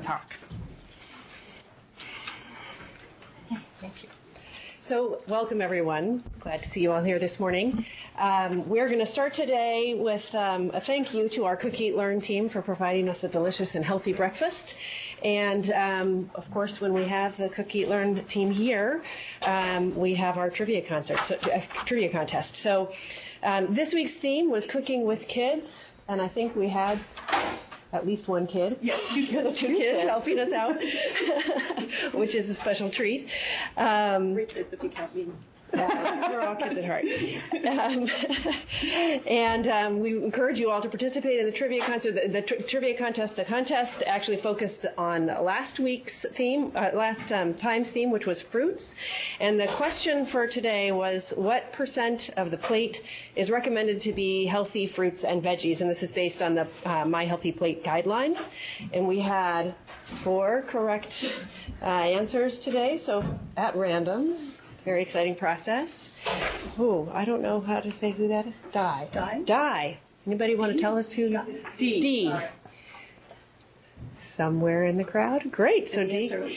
talk. Thank you. So, welcome everyone. Glad to see you all here this morning. Um, we're going to start today with um, a thank you to our Cook Eat Learn team for providing us a delicious and healthy breakfast. And um, of course, when we have the Cook Eat Learn team here, um, we have our trivia concert, so, uh, trivia contest. So, um, this week's theme was cooking with kids, and I think we had at least one kid. Yes, two kids. two, kids, helping us out, which is a special treat. Um, Three kids if you count me. Uh, we're all kids at heart. Um, and um, we encourage you all to participate in the trivia contest. The, the tr- trivia contest. The contest actually focused on last week's theme, uh, last um, time's theme, which was fruits. And the question for today was, what percent of the plate is recommended to be healthy fruits and veggies? And this is based on the uh, My Healthy Plate guidelines. And we had four correct uh, answers today. So at random. Very exciting process. Oh, I don't know how to say who that is. Die. Die? Die. Anybody want to tell us who? D. D. Somewhere in the crowd. Great. So D. answer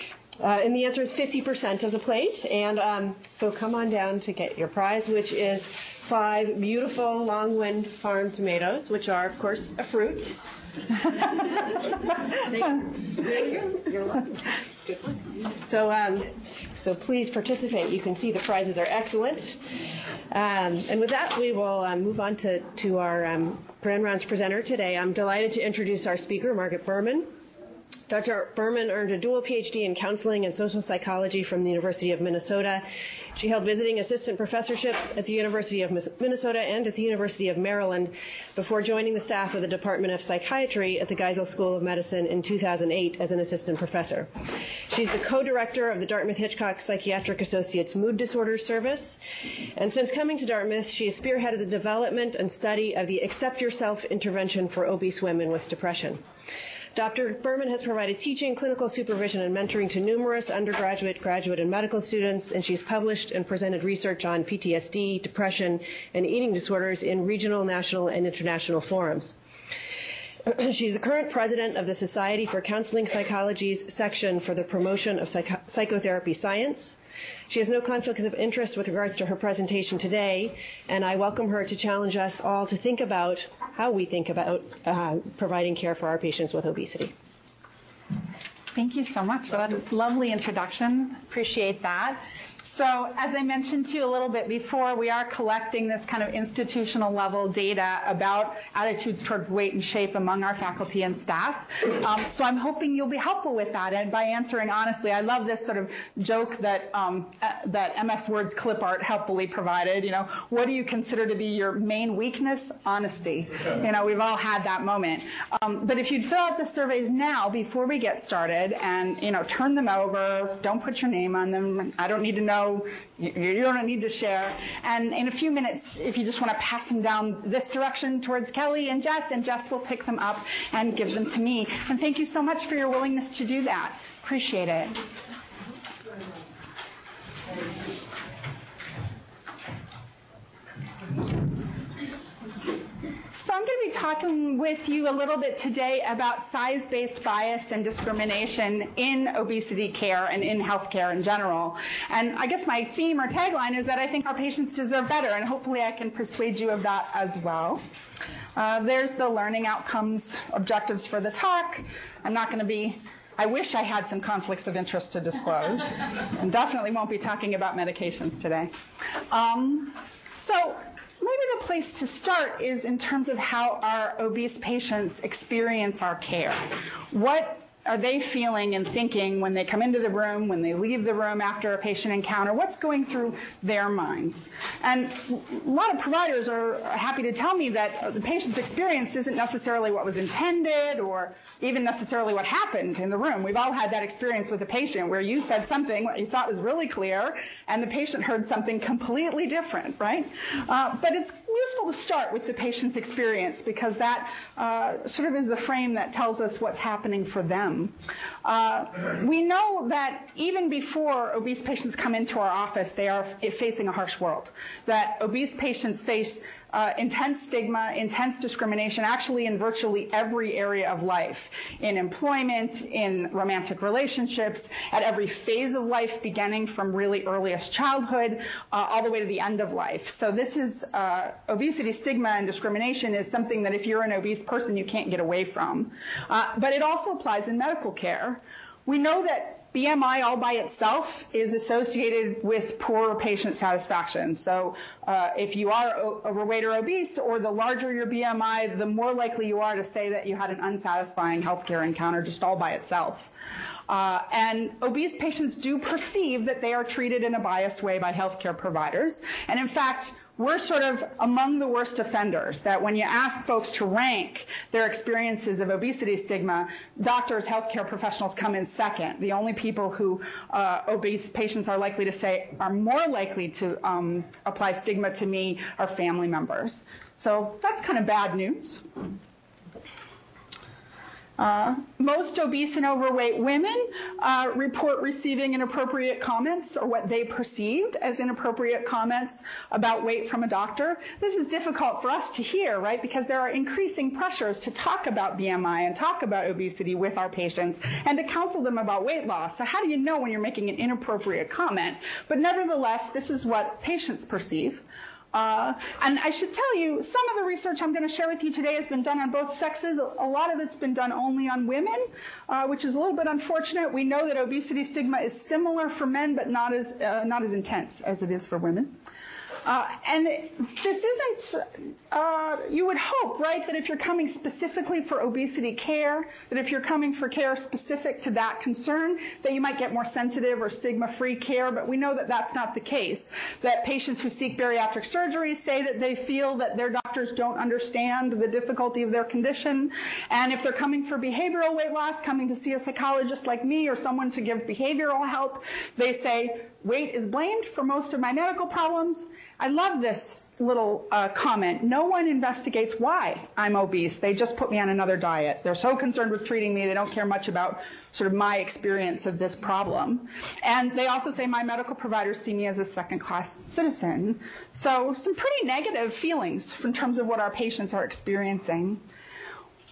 Uh, and the answer is 50% of the plate. And um, so come on down to get your prize, which is five beautiful Long Wind Farm tomatoes, which are, of course, a fruit. So, um, so please participate. You can see the prizes are excellent. Um, and with that, we will um, move on to, to our um, Grand Rounds presenter today. I'm delighted to introduce our speaker, Margit Berman. Dr. Berman earned a dual PhD in counseling and social psychology from the University of Minnesota. She held visiting assistant professorships at the University of Minnesota and at the University of Maryland before joining the staff of the Department of Psychiatry at the Geisel School of Medicine in 2008 as an assistant professor. She's the co-director of the Dartmouth Hitchcock Psychiatric Associates Mood Disorders Service. And since coming to Dartmouth, she has spearheaded the development and study of the Accept Yourself intervention for obese women with depression. Dr. Berman has provided teaching, clinical supervision, and mentoring to numerous undergraduate, graduate, and medical students, and she's published and presented research on PTSD, depression, and eating disorders in regional, national, and international forums. She's the current president of the Society for Counseling Psychology's section for the promotion of psycho- psychotherapy science. She has no conflicts of interest with regards to her presentation today, and I welcome her to challenge us all to think about how we think about uh, providing care for our patients with obesity. Thank you so much for that lovely introduction. Appreciate that. So, as I mentioned to you a little bit before, we are collecting this kind of institutional level data about attitudes toward weight and shape among our faculty and staff. Um, so, I'm hoping you'll be helpful with that and by answering honestly. I love this sort of joke that um, uh, that MS Word's clip art helpfully provided. You know, what do you consider to be your main weakness? Honesty. You know, we've all had that moment. Um, but if you'd fill out the surveys now before we get started, and you know, turn them over. Don't put your name on them. I don't need to know. You, you don't need to share. And in a few minutes, if you just want to pass them down this direction towards Kelly and Jess, and Jess will pick them up and give them to me. And thank you so much for your willingness to do that. Appreciate it. So I'm going to be talking with you a little bit today about size-based bias and discrimination in obesity care and in healthcare in general. And I guess my theme or tagline is that I think our patients deserve better, and hopefully I can persuade you of that as well. Uh, there's the learning outcomes objectives for the talk. I'm not going to be I wish I had some conflicts of interest to disclose, and definitely won't be talking about medications today. Um, so, maybe the place to start is in terms of how our obese patients experience our care. What are they feeling and thinking when they come into the room, when they leave the room after a patient encounter? What's going through their minds? And a lot of providers are happy to tell me that the patient's experience isn't necessarily what was intended or even necessarily what happened in the room. We've all had that experience with a patient where you said something what you thought was really clear and the patient heard something completely different, right? Uh, but it's useful to start with the patient's experience because that uh, sort of is the frame that tells us what's happening for them. Uh, we know that even before obese patients come into our office, they are facing a harsh world. That obese patients face uh, intense stigma, intense discrimination, actually in virtually every area of life, in employment, in romantic relationships, at every phase of life, beginning from really earliest childhood uh, all the way to the end of life. So this is uh, obesity stigma and discrimination is something that if you're an obese person, you can't get away from. Uh, but it also applies in medical care. We know that BMI all by itself is associated with poor patient satisfaction. So uh, if you are overweight or obese, or the larger your BMI, the more likely you are to say that you had an unsatisfying healthcare encounter just all by itself. Uh, and obese patients do perceive that they are treated in a biased way by healthcare providers. And in fact, we're sort of among the worst offenders that when you ask folks to rank their experiences of obesity stigma, doctors, healthcare professionals come in second. The only people who uh, obese patients are likely to say are more likely to um, apply stigma to me are family members. So that's kind of bad news. Uh, most obese and overweight women uh, report receiving inappropriate comments or what they perceived as inappropriate comments about weight from a doctor. This is difficult for us to hear, right? Because there are increasing pressures to talk about BMI and talk about obesity with our patients and to counsel them about weight loss. So how do you know when you're making an inappropriate comment? But nevertheless, this is what patients perceive. Uh, and I should tell you, some of the research I'm going to share with you today has been done on both sexes. A lot of it's been done only on women, uh, which is a little bit unfortunate. We know that obesity stigma is similar for men, but not as, uh, not as intense as it is for women. Uh, and this isn't, uh, you would hope, right, that if you're coming specifically for obesity care, that if you're coming for care specific to that concern, that you might get more sensitive or stigma-free care, but we know that that's not the case. That patients who seek bariatric surgery say that they feel that their doctors don't understand the difficulty of their condition. And if they're coming for behavioral weight loss, coming to see a psychologist like me or someone to give behavioral help, they say, weight is blamed for most of my medical problems I love this little uh, comment. No one investigates why I'm obese. They just put me on another diet. They're so concerned with treating me, they don't care much about sort of my experience of this problem. And they also say my medical providers see me as a second class citizen. So some pretty negative feelings in terms of what our patients are experiencing.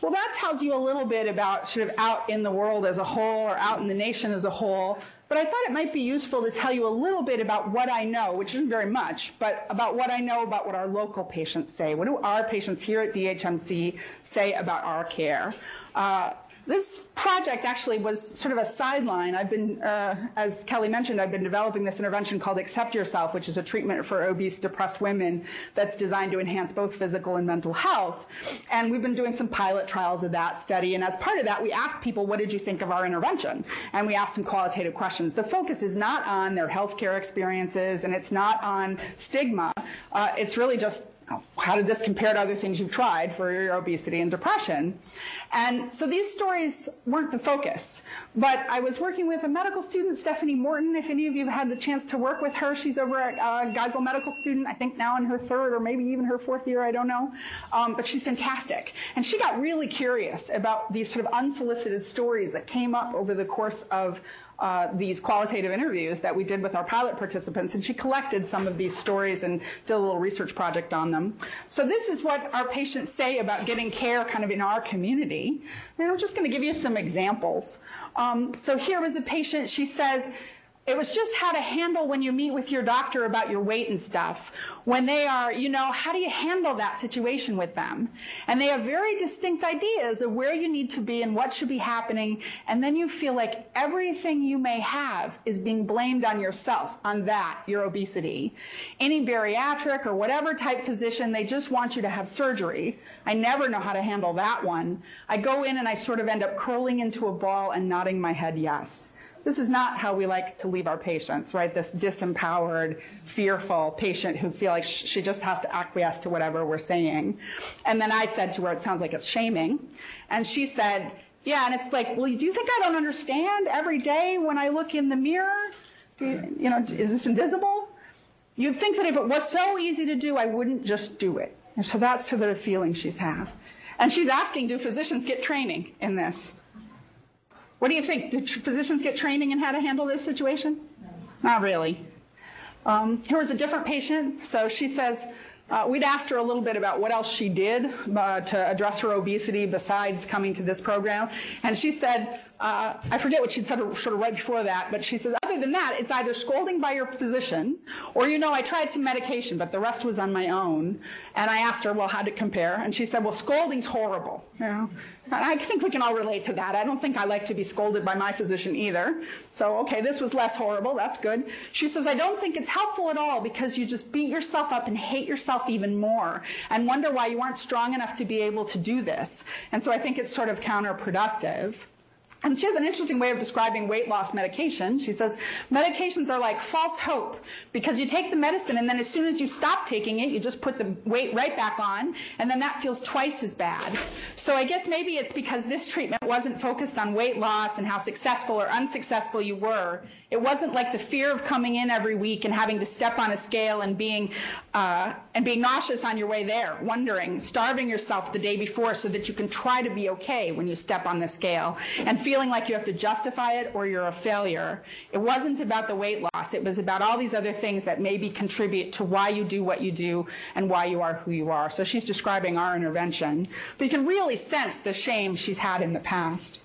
Well, that tells you a little bit about sort of out in the world as a whole or out in the nation as a whole but I thought it might be useful to tell you a little bit about what I know, which isn't very much, but about what I know about what our local patients say. What do our patients here at DHMC say about our care? Uh, this project actually was sort of a sideline. I've been, uh, as Kelly mentioned, I've been developing this intervention called Accept Yourself, which is a treatment for obese, depressed women that's designed to enhance both physical and mental health. And we've been doing some pilot trials of that study. And as part of that, we asked people, what did you think of our intervention? And we asked some qualitative questions. The focus is not on their healthcare experiences and it's not on stigma. Uh, it's really just how did this compare to other things you've tried for your obesity and depression? And so these stories weren't the focus. But I was working with a medical student, Stephanie Morton. If any of you have had the chance to work with her, she's over at uh, Geisel Medical Student, I think now in her third or maybe even her fourth year, I don't know. Um, but she's fantastic. And she got really curious about these sort of unsolicited stories that came up over the course of uh, these qualitative interviews that we did with our pilot participants, and she collected some of these stories and did a little research project on them. So this is what our patients say about getting care kind of in our community. And I'm just going to give you some examples. Um, so here was a patient, she says, it was just how to handle when you meet with your doctor about your weight and stuff. When they are, you know, how do you handle that situation with them? And they have very distinct ideas of where you need to be and what should be happening. And then you feel like everything you may have is being blamed on yourself, on that, your obesity. Any bariatric or whatever type physician, they just want you to have surgery. I never know how to handle that one. I go in and I sort of end up curling into a ball and nodding my head yes. This is not how we like to leave our patients, right? This disempowered, fearful patient who feel like she just has to acquiesce to whatever we're saying. And then I said to her, it sounds like it's shaming. And she said, yeah, and it's like, well, do you think I don't understand every day when I look in the mirror? You, know, is this invisible? You'd think that if it was so easy to do, I wouldn't just do it. And so that's sort of the feeling she's had. And she's asking, do physicians get training in this? What do you think? Do physicians get training in how to handle this situation? No. Not really. Um, here was a different patient. So she says, uh, we'd asked her a little bit about what else she did uh, to address her obesity besides coming to this program. And she said, uh, I forget what she'd said sort of right before that, but she says, other than that, it's either scolding by your physician or, you know, I tried some medication, but the rest was on my own. And I asked her, well, how'd it compare? And she said, well, scolding's horrible. You know? I think we can all relate to that. I don't think I like to be scolded by my physician either. So, okay, this was less horrible. That's good. She says, I don't think it's helpful at all because you just beat yourself up and hate yourself even more and wonder why you aren't strong enough to be able to do this. And so I think it's sort of counterproductive. And she has an interesting way of describing weight loss medication. She says, medications are like false hope because you take the medicine and then as soon as you stop taking it, you just put the weight right back on and then that feels twice as bad. So I guess maybe it's because this treatment wasn't focused on weight loss and how successful or unsuccessful you were. It wasn't like the fear of coming in every week and having to step on a scale and being, uh, and being nauseous on your way there, wondering, starving yourself the day before so that you can try to be okay when you step on the scale and feeling like you have to justify it or you're a failure. It wasn't about the weight loss. It was about all these other things that maybe contribute to why you do what you do and why you are who you are. So she's describing our intervention. But you can really sense the shame she's had in the past.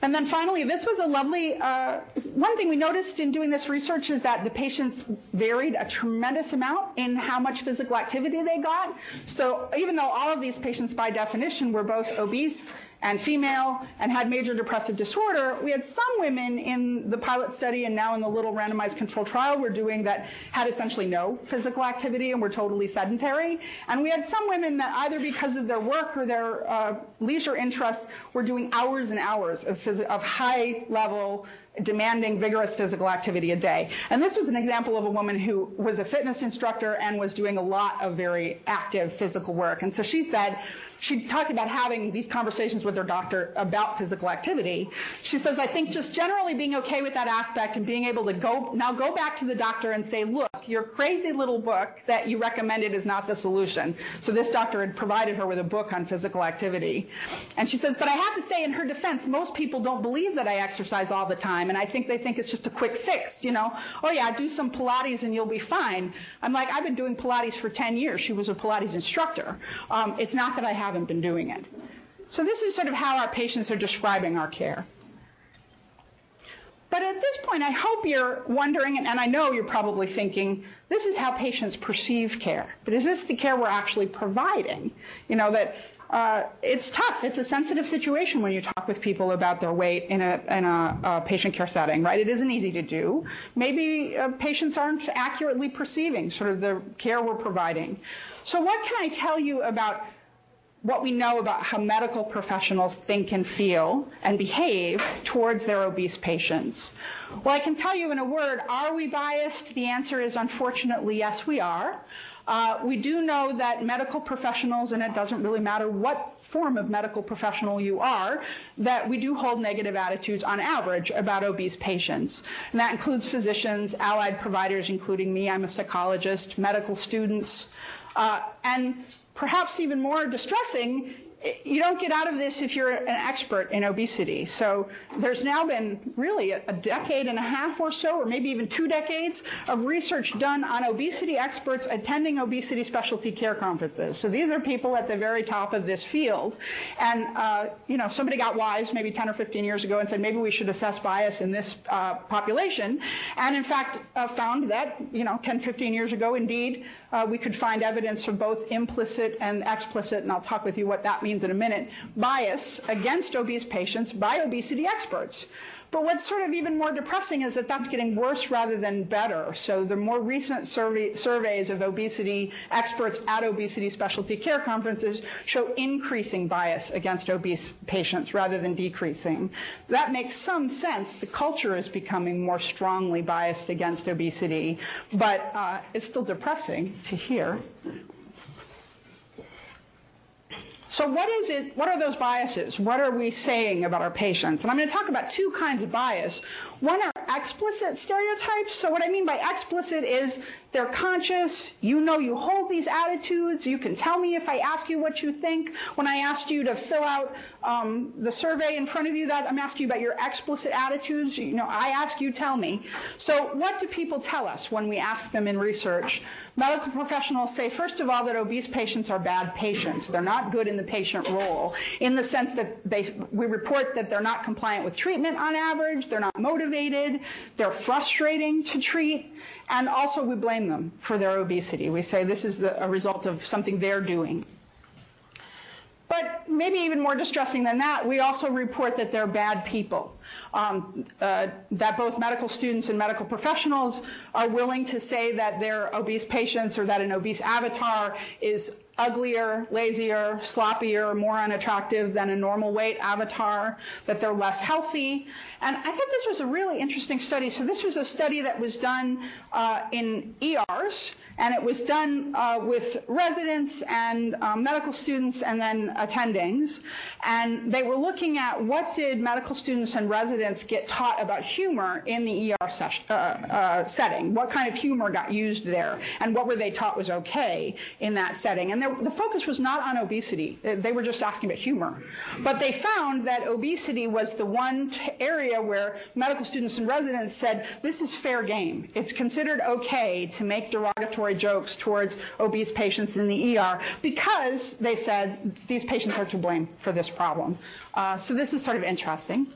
And then finally, this was a lovely, uh, one thing we noticed in doing this research is that the patients varied a tremendous amount in how much physical activity they got. So even though all of these patients by definition were both obese and female and had major depressive disorder, we had some women in the pilot study and now in the little randomized control trial we're doing that had essentially no physical activity and were totally sedentary. And we had some women that either because of their work or their uh, leisure interests were doing hours and hours of, of high level demanding vigorous physical activity a day. And this was an example of a woman who was a fitness instructor and was doing a lot of very active physical work. And so she said, she talked about having these conversations with her doctor about physical activity. She says, I think just generally being okay with that aspect and being able to go, now go back to the doctor and say, look, your crazy little book that you recommended is not the solution. So this doctor had provided her with a book on physical activity. And she says, but I have to say in her defense, most people don't believe that I exercise all the time. And I think they think it's just a quick fix, you know, oh yeah, do some Pilates and you'll be fine. I'm like, I've been doing Pilates for 10 years. She was a Pilates instructor. Um, it's not that I haven't been doing it. So this is sort of how our patients are describing our care. But at this point, I hope you're wondering, and I know you're probably thinking, this is how patients perceive care. But is this the care we're actually providing? You know, that uh, it's tough. It's a sensitive situation when you talk with people about their weight in a, in a, a patient care setting, right? It isn't easy to do. Maybe uh, patients aren't accurately perceiving sort of the care we're providing. So what can I tell you about what we know about how medical professionals think and feel and behave towards their obese patients. Well, I can tell you in a word, are we biased? The answer is unfortunately yes, we are. Uh, we do know that medical professionals, and it doesn't really matter what form of medical professional you are, that we do hold negative attitudes on average about obese patients. And that includes physicians, allied providers, including me, I'm a psychologist, medical students. Uh, and perhaps even more distressing you don't get out of this if you're an expert in obesity. So there's now been really a, decade and a half or so, or maybe even two decades of research done on obesity experts attending obesity specialty care conferences. So these are people at the very top of this field. And, uh, you know, somebody got wise maybe 10 or 15 years ago and said maybe we should assess bias in this uh, population. And in fact, uh, found that, you know, 10, 15 years ago, indeed, uh, we could find evidence of both implicit and explicit, and I'll talk with you what that means means in a minute, bias against obese patients by obesity experts. But what's sort of even more depressing is that that's getting worse rather than better. So the more recent survey, surveys of obesity experts at obesity specialty care conferences show increasing bias against obese patients rather than decreasing. That makes some sense. The culture is becoming more strongly biased against obesity, but uh, it's still depressing to hear. So, what is it? What are those biases? What are we saying about our patients? And I'm going to talk about two kinds of bias. One are explicit stereotypes. So, what I mean by explicit is they're conscious. You know you hold these attitudes. You can tell me if I ask you what you think. When I asked you to fill out um, the survey in front of you, that I'm asking you about your explicit attitudes. You know, I ask you, tell me. So, what do people tell us when we ask them in research? Medical professionals say, first of all, that obese patients are bad patients. They're not good in the patient role, in the sense that they, we report that they're not compliant with treatment on average, they're not motivated, they're frustrating to treat, and also we blame them for their obesity. We say this is the, a result of something they're doing. But maybe even more distressing than that, we also report that they're bad people. Um, uh, that both medical students and medical professionals are willing to say that they're obese patients or that an obese avatar is uglier, lazier, sloppier, more unattractive than a normal weight avatar, that they're less healthy. And I think this was a really interesting study. So this was a study that was done uh, in ERs, and it was done uh, with residents and um, medical students and then attendings. And they were looking at what did medical students and residents get taught about humor in the ER uh, uh, setting? What kind of humor got used there? And what were they taught was okay in that setting? And there, the focus was not on obesity. They were just asking about humor. But they found that obesity was the one area where medical students and residents said, this is fair game. It's considered okay to make derogatory jokes towards obese patients in the ER because they said these patients are to blame for this problem. Uh, so this is sort of interesting.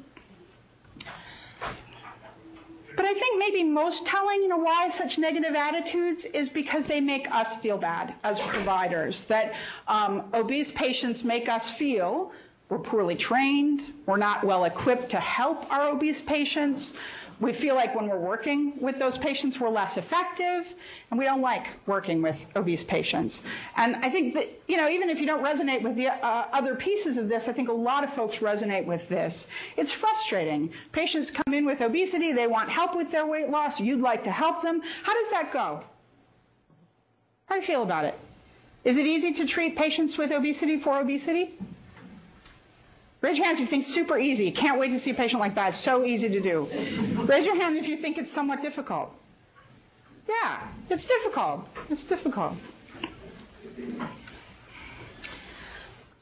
But I think maybe most telling, you know, why such negative attitudes is because they make us feel bad as providers. That um, obese patients make us feel we're poorly trained, we're not well equipped to help our obese patients, we feel like when we're working with those patients, we're less effective, and we don't like working with obese patients. And I think that, you know, even if you don't resonate with the uh, other pieces of this, I think a lot of folks resonate with this. It's frustrating. Patients come in with obesity, they want help with their weight loss, you'd like to help them. How does that go? How do you feel about it? Is it easy to treat patients with obesity for obesity? Raise your hands if you think super easy. Can't wait to see a patient like that. So easy to do. Raise your hand if you think it's somewhat difficult. Yeah, it's difficult. It's difficult.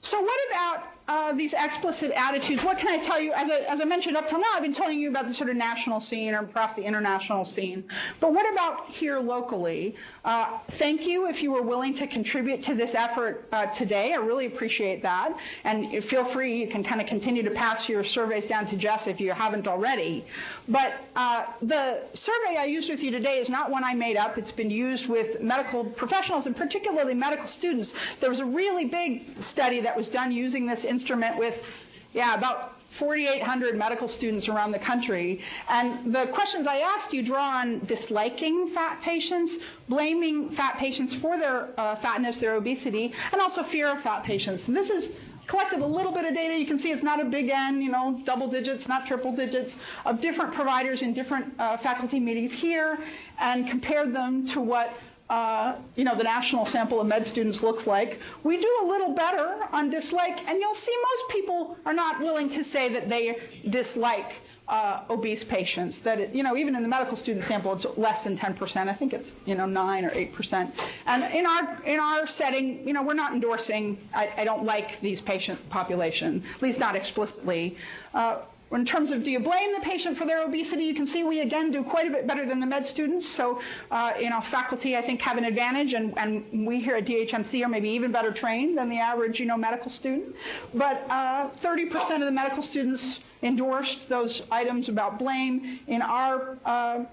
So what about uh, these explicit attitudes? What can I tell you? As I, as I mentioned up till now, I've been telling you about the sort of national scene or perhaps the international scene. But what about here locally? Uh, thank you if you were willing to contribute to this effort uh, today. I really appreciate that. And feel free, you can kind of continue to pass your surveys down to Jess if you haven't already. But uh, the survey I used with you today is not one I made up. It's been used with medical professionals and particularly medical students. There was a really big study that was done using this instrument with, yeah, about 4,800 medical students around the country. And the questions I asked you draw on disliking fat patients, blaming fat patients for their uh, fatness, their obesity, and also fear of fat patients. And this is collected a little bit of data. You can see it's not a big N, you know, double digits, not triple digits, of different providers in different uh, faculty meetings here, and compared them to what uh, you know, the national sample of med students looks like. We do a little better on dislike, and you'll see most people are not willing to say that they dislike uh, obese patients. That it, you know, even in the medical student sample, it's less than 10%. I think it's you know nine or eight percent. And in our in our setting, you know, we're not endorsing. I, I don't like these patient population, at least not explicitly. Uh, in terms of do you blame the patient for their obesity, you can see we again do quite a bit better than the med students. So, uh, you know, faculty I think have an advantage, and, and we here at DHMC are maybe even better trained than the average, you know, medical student. But uh, 30% of the medical students endorsed those items about blame. In our uh,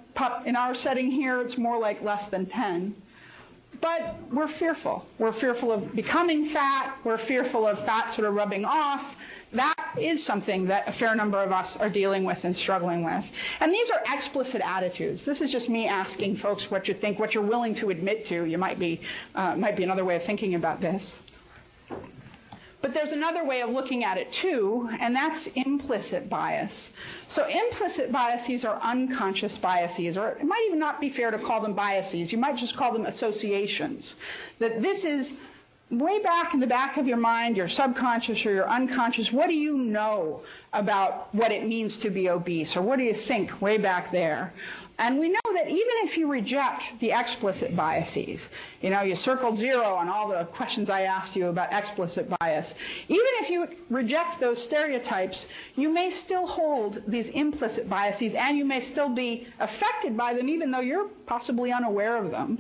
in our setting here, it's more like less than 10. But we're fearful. We're fearful of becoming fat. We're fearful of fat sort of rubbing off. That is something that a fair number of us are dealing with and struggling with. And these are explicit attitudes. This is just me asking folks what you think, what you're willing to admit to. You might be, uh, might be another way of thinking about this. But there's another way of looking at it too, and that's implicit bias. So implicit biases are unconscious biases, or it might even not be fair to call them biases. You might just call them associations. That this is way back in the back of your mind, your subconscious or your unconscious, what do you know about what it means to be obese? Or what do you think way back there? And we know that even if you reject the explicit biases, you know, you circled zero on all the questions I asked you about explicit bias, even if you reject those stereotypes, you may still hold these implicit biases and you may still be affected by them even though you're possibly unaware of them.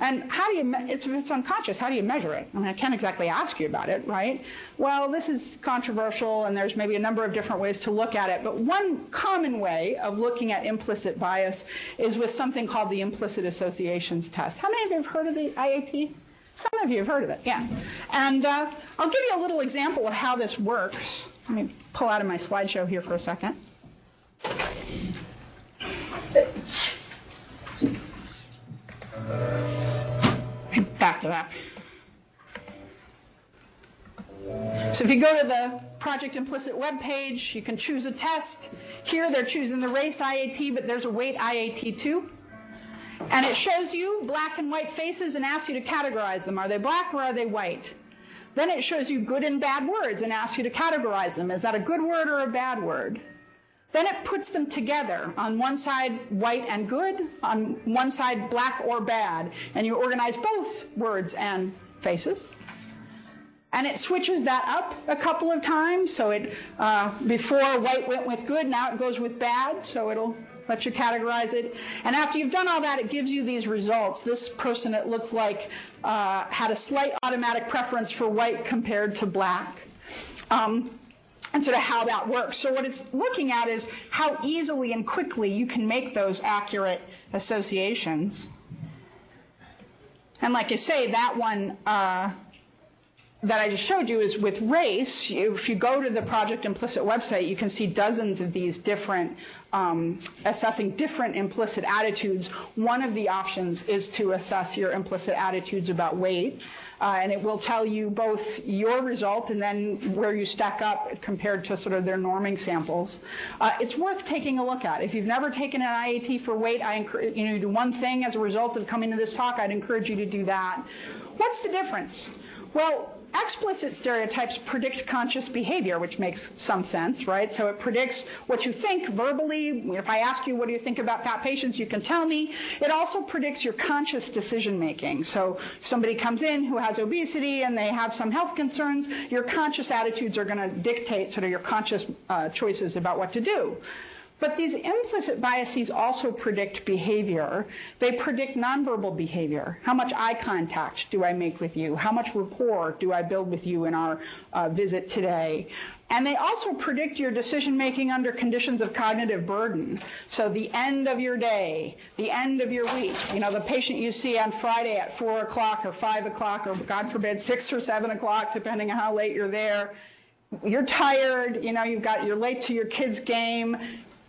And how do you, it's, it's unconscious, how do you measure it? I mean, I can't exactly ask you about it, right? Well, this is controversial and there's maybe a number of different ways to look at it, but one common way of looking at implicit bias is with something called the implicit associations test. How many of you have heard of the IAT? Some of you have heard of it, yeah. And uh, I'll give you a little example of how this works. Let me pull out of my slideshow here for a second. Back it up. So if you go to the Project Implicit webpage, you can choose a test. Here they're choosing the race IAT, but there's a weight IAT too. And it shows you black and white faces and asks you to categorize them. Are they black or are they white? Then it shows you good and bad words and asks you to categorize them. Is that a good word or a bad word? Then it puts them together. On one side, white and good, on one side, black or bad. And you organize both words and faces. And it switches that up a couple of times. So it uh, before white went with good, now it goes with bad. So it'll let you categorize it. And after you've done all that, it gives you these results. This person, it looks like, uh, had a slight automatic preference for white compared to black. Um, and sort of how that works. So what it's looking at is how easily and quickly you can make those accurate associations. And like I say, that one uh, that I just showed you is with race. If you go to the Project Implicit website, you can see dozens of these different, um, assessing different implicit attitudes. One of the options is to assess your implicit attitudes about weight. Uh, and it will tell you both your result and then where you stack up compared to sort of their norming samples. Uh, it's worth taking a look at. If you've never taken an IAT for weight, I encourage you know you do one thing as a result of coming to this talk. I'd encourage you to do that. What's the difference? Well, explicit stereotypes predict conscious behavior, which makes some sense, right? So it predicts what you think verbally. If I ask you, what do you think about fat patients, you can tell me. It also predicts your conscious decision making. So if somebody comes in who has obesity and they have some health concerns, your conscious attitudes are going to dictate sort of your conscious uh, choices about what to do. But these implicit biases also predict behavior. They predict nonverbal behavior. How much eye contact do I make with you? How much rapport do I build with you in our uh, visit today? And they also predict your decision making under conditions of cognitive burden. So the end of your day, the end of your week, you know, the patient you see on Friday at four o'clock or five o'clock or God forbid six or seven o'clock, depending on how late you're there. You're tired, you know, you've got, you're late to your kid's game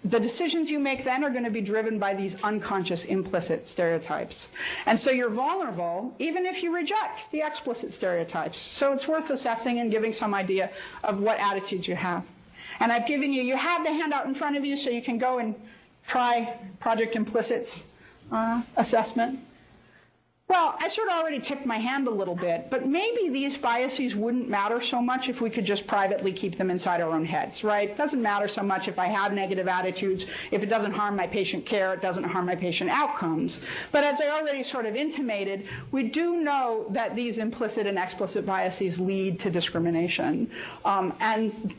the decisions you make then are going to be driven by these unconscious implicit stereotypes. And so you're vulnerable even if you reject the explicit stereotypes. So it's worth assessing and giving some idea of what attitudes you have. And I've given you, you have the handout in front of you so you can go and try Project Implicit's uh, assessment. Well, I sort of already tipped my hand a little bit, but maybe these biases wouldn't matter so much if we could just privately keep them inside our own heads, right? It doesn't matter so much if I have negative attitudes. If it doesn't harm my patient care, it doesn't harm my patient outcomes. But as I already sort of intimated, we do know that these implicit and explicit biases lead to discrimination. Um, and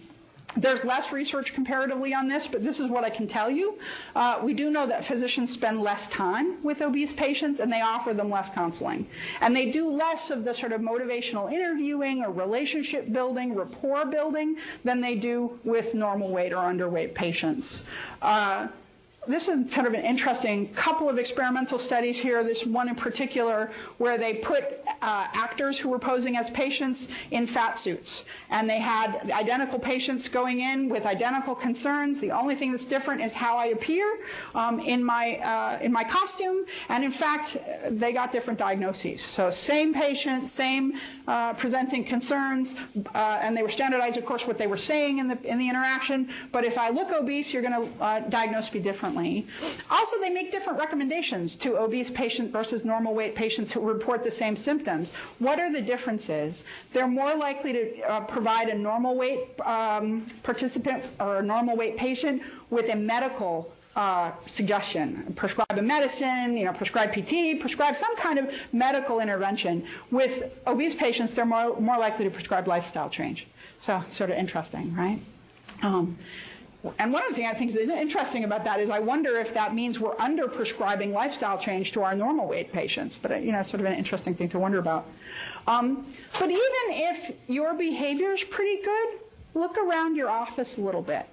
there's less research comparatively on this, but this is what I can tell you. Uh, we do know that physicians spend less time with obese patients and they offer them less counseling. And they do less of the sort of motivational interviewing or relationship building, rapport building, than they do with normal weight or underweight patients. Uh, this is kind of an interesting couple of experimental studies here. This one in particular, where they put uh, actors who were posing as patients in fat suits, and they had identical patients going in with identical concerns. The only thing that's different is how I appear um, in my uh, in my costume, and in fact, they got different diagnoses. So same patient, same uh, presenting concerns, uh, and they were standardized, of course, what they were saying in the in the interaction. But if I look obese, you're going to uh, diagnose me differently differently. Also, they make different recommendations to obese patients versus normal weight patients who report the same symptoms. What are the differences? They're more likely to uh, provide a normal weight um, participant or a normal weight patient with a medical uh, suggestion, prescribe a medicine, you know, prescribe PT, prescribe some kind of medical intervention. With obese patients, they're more, more likely to prescribe lifestyle change. So, sort of interesting, right? Um, and one of the things I think is interesting about that is I wonder if that means we're under prescribing lifestyle change to our normal weight patients. But uh, you know, it's sort of an interesting thing to wonder about. Um, but even if your behavior is pretty good, look around your office a little bit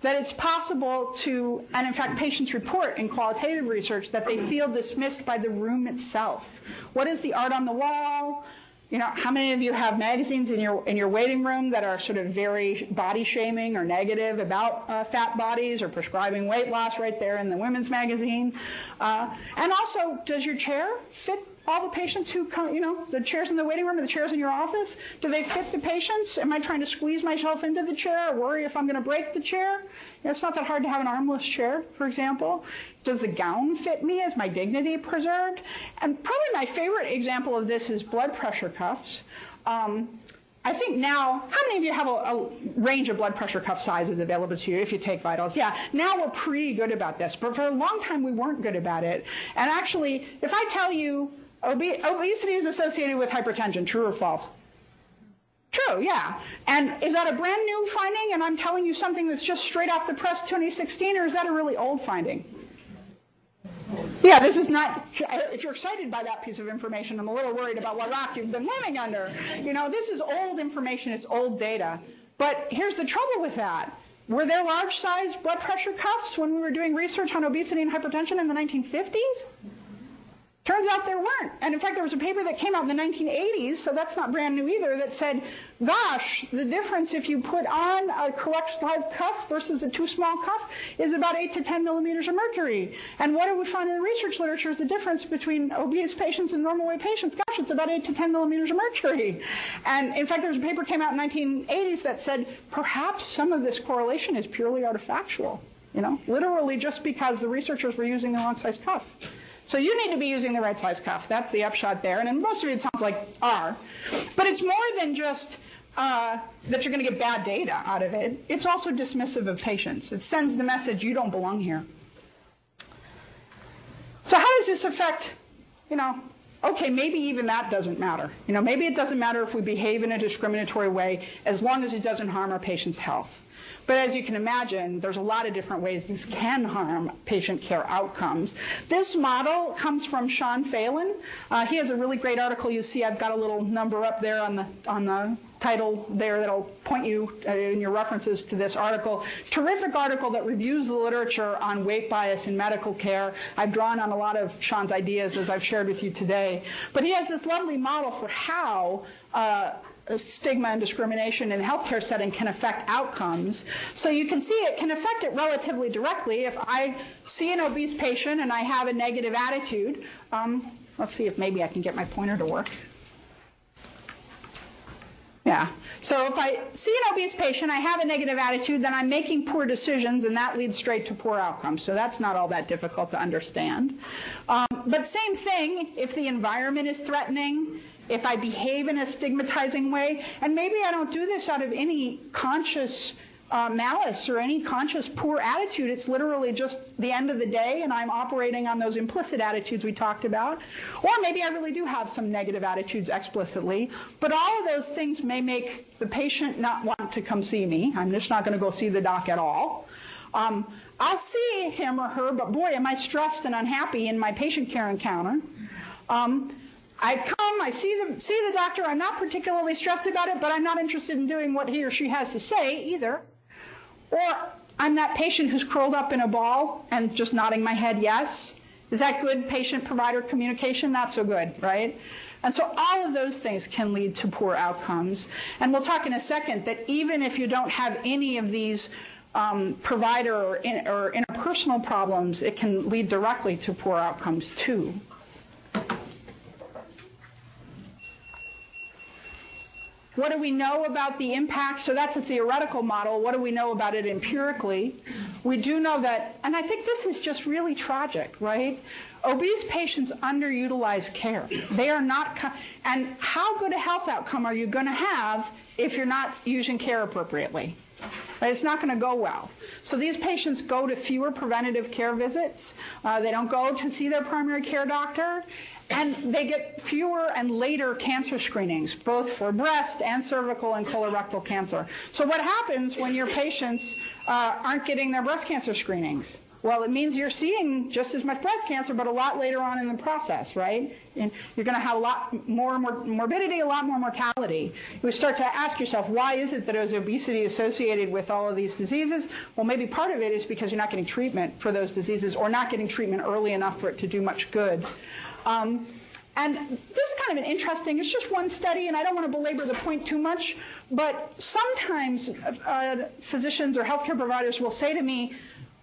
that it's possible to, and in fact, patients report in qualitative research that they feel dismissed by the room itself. What is the art on the wall? You know, how many of you have magazines in your in your waiting room that are sort of very body shaming or negative about uh, fat bodies or prescribing weight loss right there in the women's magazine? Uh, and also, does your chair fit all the patients who come, you know, the chairs in the waiting room and the chairs in your office, do they fit the patients? Am I trying to squeeze myself into the chair or worry if I'm going to break the chair? You know, it's not that hard to have an armless chair, for example. Does the gown fit me? Is my dignity preserved? And probably my favorite example of this is blood pressure cuffs. Um, I think now, how many of you have a, a, range of blood pressure cuff sizes available to you if you take vitals? Yeah, now we're pretty good about this, but for a long time we weren't good about it. And actually, if I tell you Obe- obesity is associated with hypertension, true or false? True, yeah. And is that a brand new finding and I'm telling you something that's just straight off the press 2016, or is that a really old finding? Yeah, this is not, if you're excited by that piece of information, I'm a little worried about what rock you've been living under. You know, this is old information, it's old data. But here's the trouble with that. Were there large sized blood pressure cuffs when we were doing research on obesity and hypertension in the 1950s? Turns out there weren't. And in fact, there was a paper that came out in the 1980s, so that's not brand new either, that said, gosh, the difference if you put on a correct size cuff versus a too small cuff is about 8 to 10 millimeters of mercury. And what do we find in the research literature is the difference between obese patients and normal weight patients. Gosh, it's about 8 to 10 millimeters of mercury. And in fact, there was a paper came out in the 1980s that said perhaps some of this correlation is purely artifactual. You know, literally just because the researchers were using the wrong size cuff. So you need to be using the right size cuff. That's the upshot there. And in most of it sounds like are. But it's more than just uh, that you're going to get bad data out of it. It's also dismissive of patients. It sends the message you don't belong here. So how does this affect, you know, okay, maybe even that doesn't matter. You know, maybe it doesn't matter if we behave in a discriminatory way as long as it doesn't harm our patient's health. But as you can imagine, there's a lot of different ways these can harm patient care outcomes. This model comes from Sean Phelan. Uh, he has a really great article. You see, I've got a little number up there on the on the title there that'll point you uh, in your references to this article. Terrific article that reviews the literature on weight bias in medical care. I've drawn on a lot of Sean's ideas as I've shared with you today. But he has this lovely model for how uh, stigma and discrimination in healthcare setting can affect outcomes. So you can see it can affect it relatively directly. If I see an obese patient and I have a negative attitude, um, let's see if maybe I can get my pointer to work. Yeah. So if I see an obese patient, I have a negative attitude, then I'm making poor decisions, and that leads straight to poor outcomes. So that's not all that difficult to understand. Um, but same thing, if the environment is threatening, if I behave in a stigmatizing way, and maybe I don't do this out of any conscious uh, malice or any conscious poor attitude. It's literally just the end of the day, and I'm operating on those implicit attitudes we talked about. Or maybe I really do have some negative attitudes explicitly. But all of those things may make the patient not want to come see me. I'm just not going to go see the doc at all. Um, I'll see him or her, but boy, am I stressed and unhappy in my patient care encounter. Um, I come, I see the, see the doctor, I'm not particularly stressed about it, but I'm not interested in doing what he or she has to say either. Or I'm that patient who's curled up in a ball and just nodding my head yes. Is that good patient provider communication? Not so good, right? And so all of those things can lead to poor outcomes. And we'll talk in a second that even if you don't have any of these um, provider or, in, or interpersonal problems, it can lead directly to poor outcomes too. What do we know about the impact? So that's a theoretical model. What do we know about it empirically? We do know that, and I think this is just really tragic, right? Obese patients underutilize care. They are not, and how good a health outcome are you going to have if you're not using care appropriately? It's not going to go well. So these patients go to fewer preventative care visits. Uh, they don't go to see their primary care doctor. And they get fewer and later cancer screenings, both for breast and cervical and colorectal cancer. So what happens when your patients uh, aren't getting their breast cancer screenings? Well, it means you're seeing just as much breast cancer, but a lot later on in the process, right? And you're going to have a lot more morbidity, a lot more mortality. You start to ask yourself, why is it that there's obesity associated with all of these diseases? Well, maybe part of it is because you're not getting treatment for those diseases or not getting treatment early enough for it to do much good. Um, and this is kind of an interesting, it's just one study, and I don't want to belabor the point too much, but sometimes uh, physicians or healthcare providers will say to me,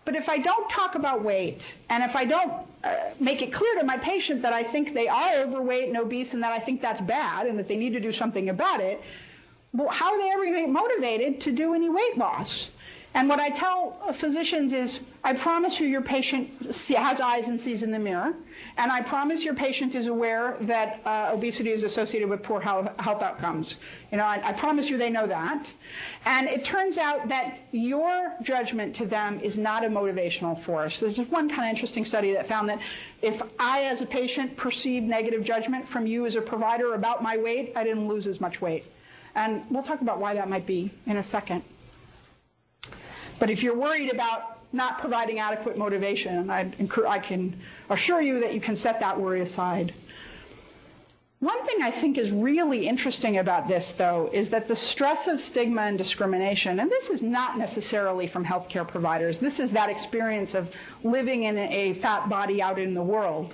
but if I don't talk about weight, and if I don't uh, make it clear to my patient that I think they are overweight and obese and that I think that's bad and that they need to do something about it, well, how are they ever going to get motivated to do any weight loss? And what I tell physicians is, I promise you your patient has eyes and sees in the mirror, and I promise your patient is aware that uh, obesity is associated with poor health, health outcomes. You know, I, I, promise you they know that. And it turns out that your judgment to them is not a motivational force. There's just one kind of interesting study that found that if I, as a patient, perceived negative judgment from you as a provider about my weight, I didn't lose as much weight. And we'll talk about why that might be in a second. But if you're worried about not providing adequate motivation, I, I can assure you that you can set that worry aside. One thing I think is really interesting about this, though, is that the stress of stigma and discrimination, and this is not necessarily from healthcare providers, this is that experience of living in a fat body out in the world.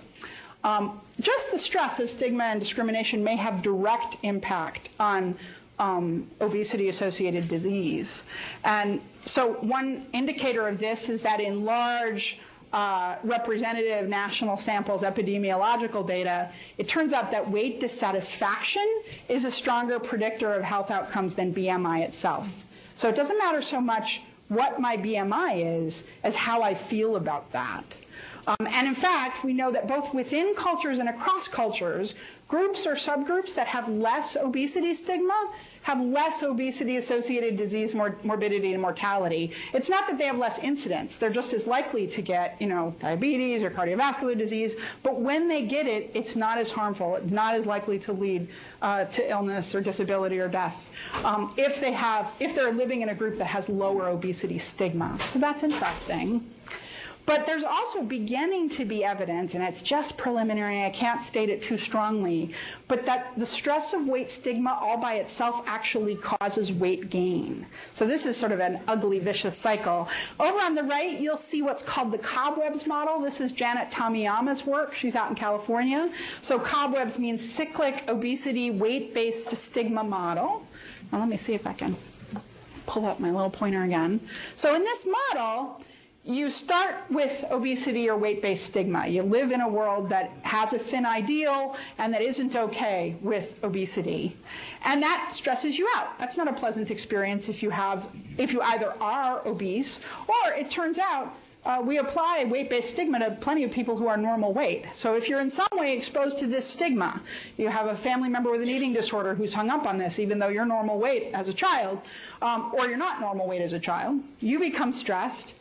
Um, just the stress of stigma and discrimination may have direct impact on um, obesity associated disease. And so, one indicator of this is that in large uh, representative national samples epidemiological data, it turns out that weight dissatisfaction is a stronger predictor of health outcomes than BMI itself. So, it doesn't matter so much what my BMI is as how I feel about that. Um, and in fact, we know that both within cultures and across cultures, groups or subgroups that have less obesity stigma have less obesity associated disease mor- morbidity and mortality. It's not that they have less incidence. They're just as likely to get, you know, diabetes or cardiovascular disease, but when they get it, it's not as harmful. It's not as likely to lead uh, to illness or disability or death um, if they have if they're living in a group that has lower obesity stigma. So that's interesting. But there's also beginning to be evidence, and it's just preliminary, I can't state it too strongly, but that the stress of weight stigma all by itself actually causes weight gain. So this is sort of an ugly, vicious cycle. Over on the right, you'll see what's called the cobwebs model. This is Janet Tomiyama's work. She's out in California. So cobwebs means cyclic obesity weight-based stigma model. Now let me see if I can pull up my little pointer again. So in this model, you start with obesity or weight based stigma. You live in a world that has a thin ideal and that isn't okay with obesity. And that stresses you out. That's not a pleasant experience if you have if you either are obese or it turns out uh, we apply weight-based stigma to plenty of people who are normal weight. So if you're in some way exposed to this stigma, you have a family member with an eating disorder who's hung up on this, even though you're normal weight as a child, um, or you're not normal weight as a child, you become stressed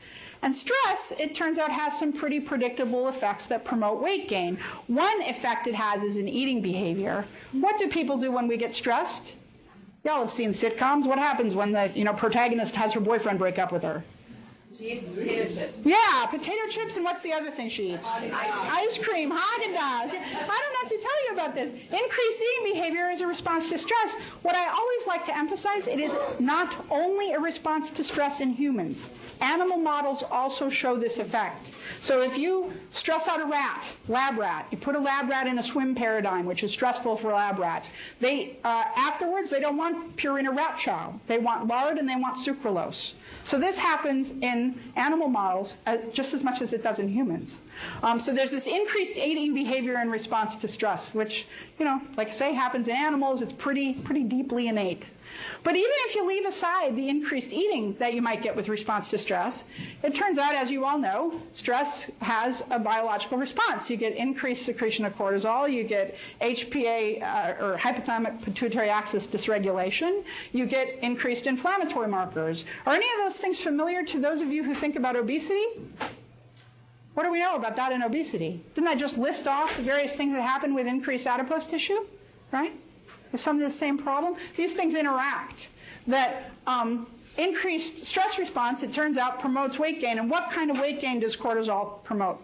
and stress, it turns out, has some pretty predictable effects that promote weight gain. One effect it has is in eating behavior. What do people do when we get stressed? Y'all have seen sitcoms. What happens when the you know protagonist has her boyfriend break up with her? She eats potato chips. Yeah, potato chips, and what's the other thing she eats? Ice cream, Haagen Dazs. I don't have tell you about this. Increased eating behavior is a response to stress. What I always like to emphasize, it is not only a response to stress in humans. Animal models also show this effect. So if you stress out a rat, lab rat, you put a lab rat in a swim paradigm, which is stressful for lab rats. They uh, afterwards they don't want Purina rat chow. They want lard and they want sucralose. So this happens in animal models uh, just as much as it does in humans. Um, so there's this increased eating behavior in response to stress. Which, you know, like I say, happens in animals. It's pretty, pretty deeply innate. But even if you leave aside the increased eating that you might get with response to stress, it turns out, as you all know, stress has a biological response. You get increased secretion of cortisol, you get HPA uh, or hypothalamic pituitary axis dysregulation, you get increased inflammatory markers. Are any of those things familiar to those of you who think about obesity? What do we know about that in obesity? Didn't I just list off the various things that happen with increased adipose tissue? Right? Is some of the same problem? These things interact. That um, increased stress response, it turns out, promotes weight gain. And what kind of weight gain does cortisol promote?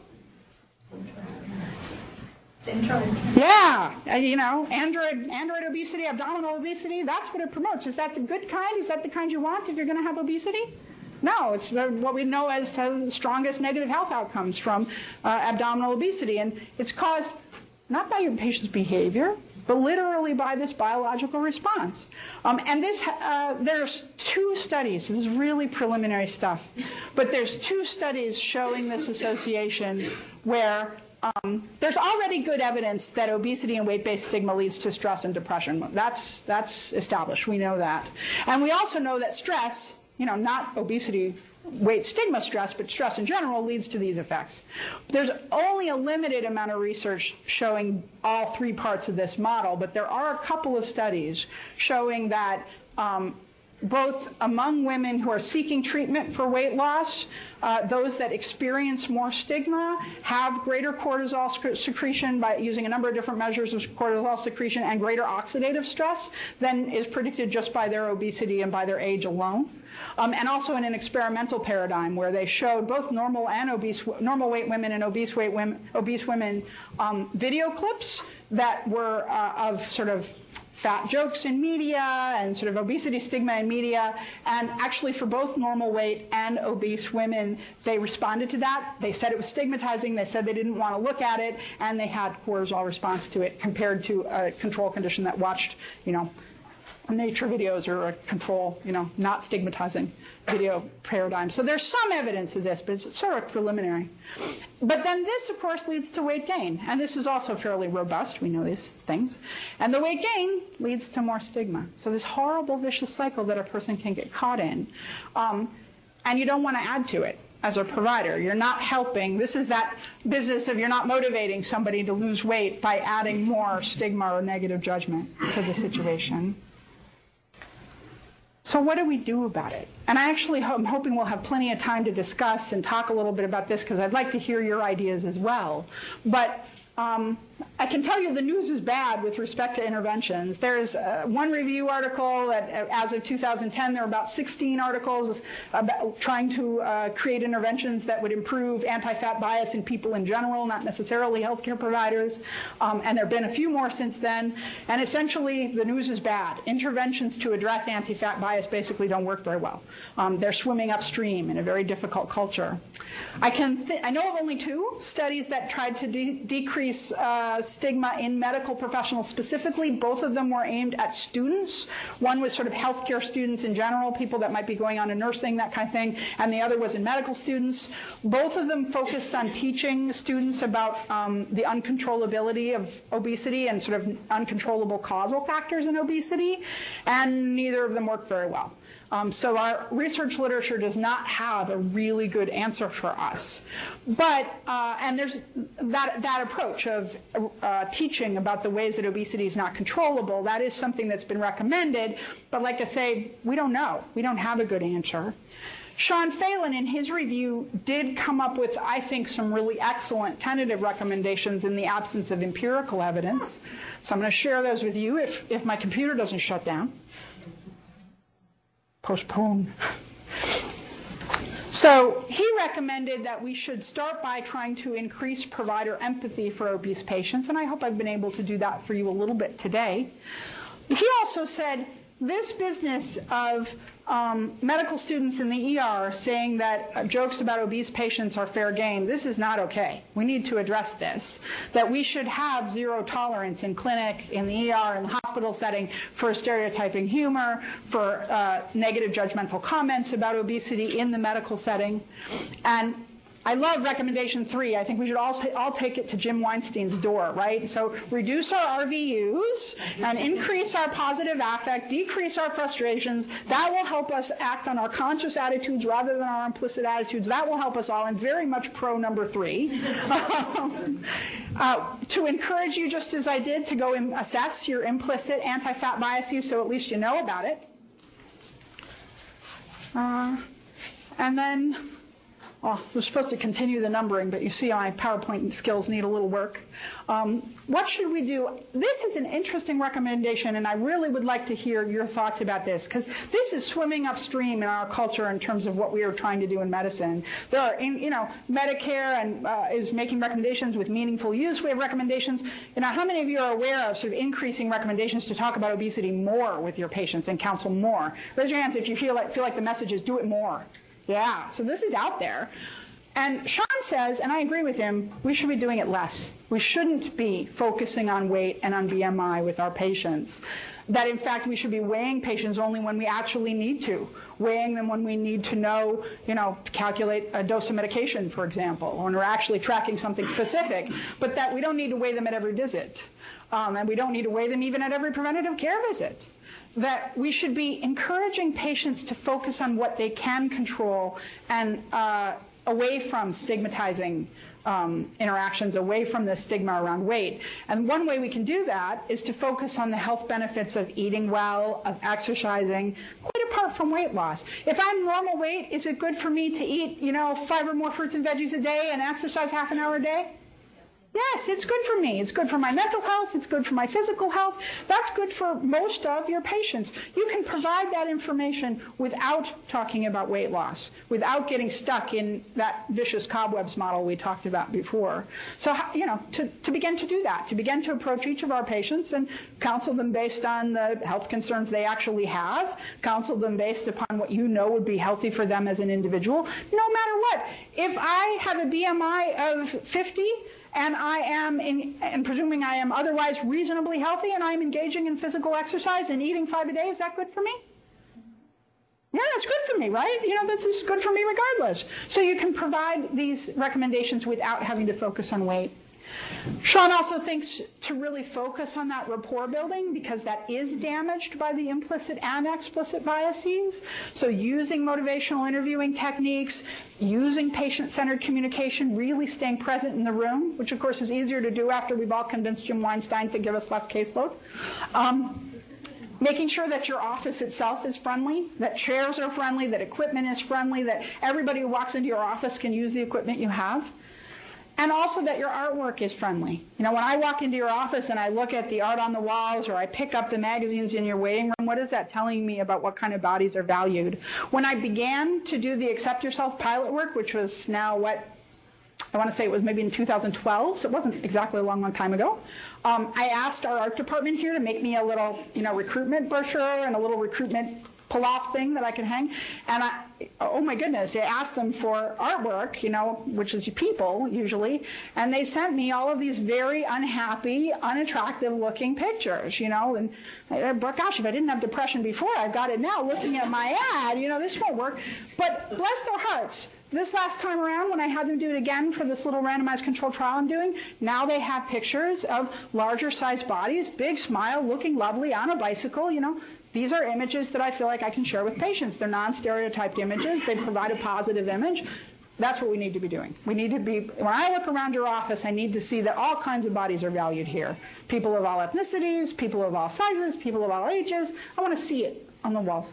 Syndrome. Yeah, uh, you know, android, android obesity, abdominal obesity, that's what it promotes. Is that the good kind? Is that the kind you want if you're going to have obesity? No, it's what we know as the strongest negative health outcomes from uh, abdominal obesity. And it's caused not by your patient's behavior, but literally by this biological response. Um, and this, uh, there's two studies. This is really preliminary stuff, but there's two studies showing this association where um, there's already good evidence that obesity and weight-based stigma leads to stress and depression. That's that's established. We know that, and we also know that stress, you know, not obesity weight stigma stress, but stress in general leads to these effects. There's only a limited amount of research showing all three parts of this model, but there are a couple of studies showing that um, both among women who are seeking treatment for weight loss, uh, those that experience more stigma have greater cortisol secretion by using a number of different measures of cortisol secretion and greater oxidative stress than is predicted just by their obesity and by their age alone. Um, and also in an experimental paradigm where they showed both normal and obese, normal weight women and obese weight women, obese women um, video clips that were uh, of sort of fat jokes in media and sort of obesity stigma in media. And actually, for both normal weight and obese women, they responded to that. They said it was stigmatizing. They said they didn't want to look at it, and they had cortisol response to it compared to a control condition that watched, you know, nature videos or a control, you know, not stigmatizing video paradigm. So there's some evidence of this, but it's sort of preliminary. But then this, of course, leads to weight gain. And this is also fairly robust. We know these things. And the weight gain leads to more stigma. So this horrible vicious cycle that a person can get caught in. Um, and you don't want to add to it as a provider. You're not helping. This is that business of you're not motivating somebody to lose weight by adding more stigma or negative judgment to the situation. So what do we do about it? And I actually am hoping we'll have plenty of time to discuss and talk a little bit about this because I'd like to hear your ideas as well. But um, I can tell you the news is bad with respect to interventions. There's uh, one review article that, uh, as of 2010, there are about 16 articles about trying to uh, create interventions that would improve anti-fat bias in people in general, not necessarily healthcare providers. Um, and there have been a few more since then. And essentially, the news is bad. Interventions to address anti-fat bias basically don't work very well. Um, they're swimming upstream in a very difficult culture. I can I know of only two studies that tried to de decrease. Uh, stigma in medical professionals specifically. Both of them were aimed at students. One was sort of healthcare students in general, people that might be going on to nursing, that kind of thing, and the other was in medical students. Both of them focused on teaching students about um, the uncontrollability of obesity and sort of uncontrollable causal factors in obesity, and neither of them worked very well. Um, so our research literature does not have a really good answer for us. But, uh, and there's that, that approach of uh, teaching about the ways that obesity is not controllable, that is something that's been recommended. But like I say, we don't know. We don't have a good answer. Sean Phelan, in his review, did come up with, I think, some really excellent tentative recommendations in the absence of empirical evidence. So I'm going to share those with you if, if my computer doesn't shut down postpone. So he recommended that we should start by trying to increase provider empathy for obese patients, and I hope I've been able to do that for you a little bit today. He also said this business of um, medical students in the ER saying that uh, jokes about obese patients are fair game. This is not okay. We need to address this. That we should have zero tolerance in clinic, in the ER, in the hospital setting for stereotyping humor, for uh, negative judgmental comments about obesity in the medical setting. And I love recommendation three. I think we should all, all take it to Jim Weinstein's door, right? So reduce our RVUs and increase our positive affect, decrease our frustrations. That will help us act on our conscious attitudes rather than our implicit attitudes. That will help us all. I'm very much pro number three. uh, to encourage you, just as I did, to go and assess your implicit anti-fat biases so at least you know about it. Uh, and then, well, we're supposed to continue the numbering, but you see my PowerPoint skills need a little work. Um, what should we do? This is an interesting recommendation, and I really would like to hear your thoughts about this, because this is swimming upstream in our culture in terms of what we are trying to do in medicine. There are, in, you know, Medicare and uh, is making recommendations with meaningful use. We have recommendations. You know, how many of you are aware of sort of increasing recommendations to talk about obesity more with your patients and counsel more? Raise your hands if you feel like, feel like the message is do it more. Yeah, so this is out there. And Sean says, and I agree with him, we should be doing it less. We shouldn't be focusing on weight and on BMI with our patients. That in fact we should be weighing patients only when we actually need to, weighing them when we need to know, you know, calculate a dose of medication, for example, when we're actually tracking something specific, but that we don't need to weigh them at every visit. Um, and we don't need to weigh them even at every preventative care visit that we should be encouraging patients to focus on what they can control and uh, away from stigmatizing um, interactions, away from the stigma around weight. And one way we can do that is to focus on the health benefits of eating well, of exercising, quite apart from weight loss. If I'm normal weight, is it good for me to eat, you know, five or more fruits and veggies a day and exercise half an hour a day? Yes, it's good for me. It's good for my mental health. It's good for my physical health. That's good for most of your patients. You can provide that information without talking about weight loss, without getting stuck in that vicious cobwebs model we talked about before. So, you know, to, to begin to do that, to begin to approach each of our patients and counsel them based on the health concerns they actually have, counsel them based upon what you know would be healthy for them as an individual, no matter what. If I have a BMI of 50, and I am, in, and presuming I am otherwise reasonably healthy, and I am engaging in physical exercise and eating five a day, is that good for me? Yeah, that's good for me, right? You know, this is good for me regardless. So you can provide these recommendations without having to focus on weight. Sean also thinks to really focus on that rapport building because that is damaged by the implicit and explicit biases. So using motivational interviewing techniques, using patient-centered communication, really staying present in the room, which of course is easier to do after we've all convinced Jim Weinstein to give us less caseload. Um, making sure that your office itself is friendly, that chairs are friendly, that equipment is friendly, that everybody who walks into your office can use the equipment you have. And also that your artwork is friendly. You know, when I walk into your office and I look at the art on the walls or I pick up the magazines in your waiting room, what is that telling me about what kind of bodies are valued? When I began to do the Accept Yourself pilot work, which was now what I want to say it was maybe in 2012, so it wasn't exactly a long, long time ago. Um, I asked our art department here to make me a little, you know, recruitment brochure and a little recruitment pull-off thing that I can hang. And I, oh my goodness, I asked them for artwork, you know, which is people usually, and they sent me all of these very unhappy, unattractive-looking pictures, you know. And I, gosh, if I didn't have depression before, I've got it now. Looking at my ad, you know, this won't work. But bless their hearts. This last time around, when I had them do it again for this little randomized control trial I'm doing, now they have pictures of larger sized bodies, big smile, looking lovely on a bicycle, you know, these are images that I feel like I can share with patients. They're non-stereotyped images. They provide a positive image. That's what we need to be doing. We need to be, when I look around your office, I need to see that all kinds of bodies are valued here. People of all ethnicities, people of all sizes, people of all ages. I want to see it on the walls.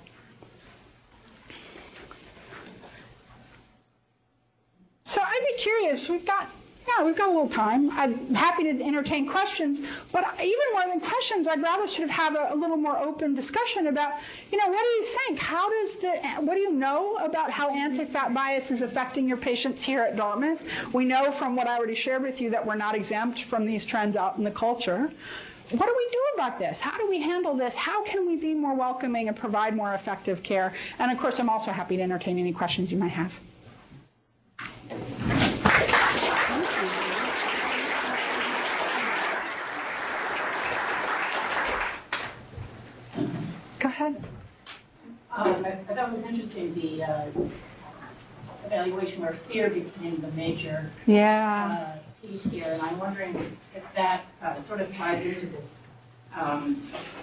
So I'd be curious, we've got yeah, we've got a little time. I'm happy to entertain questions, but even more than questions, I'd rather sort of have a, a, little more open discussion about, you know, what do you think? How does the, what do you know about how anti-fat bias is affecting your patients here at Dartmouth? We know from what I already shared with you that we're not exempt from these trends out in the culture. What do we do about this? How do we handle this? How can we be more welcoming and provide more effective care? And of course, I'm also happy to entertain any questions you might have. Go ahead. Um, I, I thought it was interesting the uh, evaluation where fear became the major Yeah. uh, piece here, and I'm wondering if that uh, sort of ties into this, um,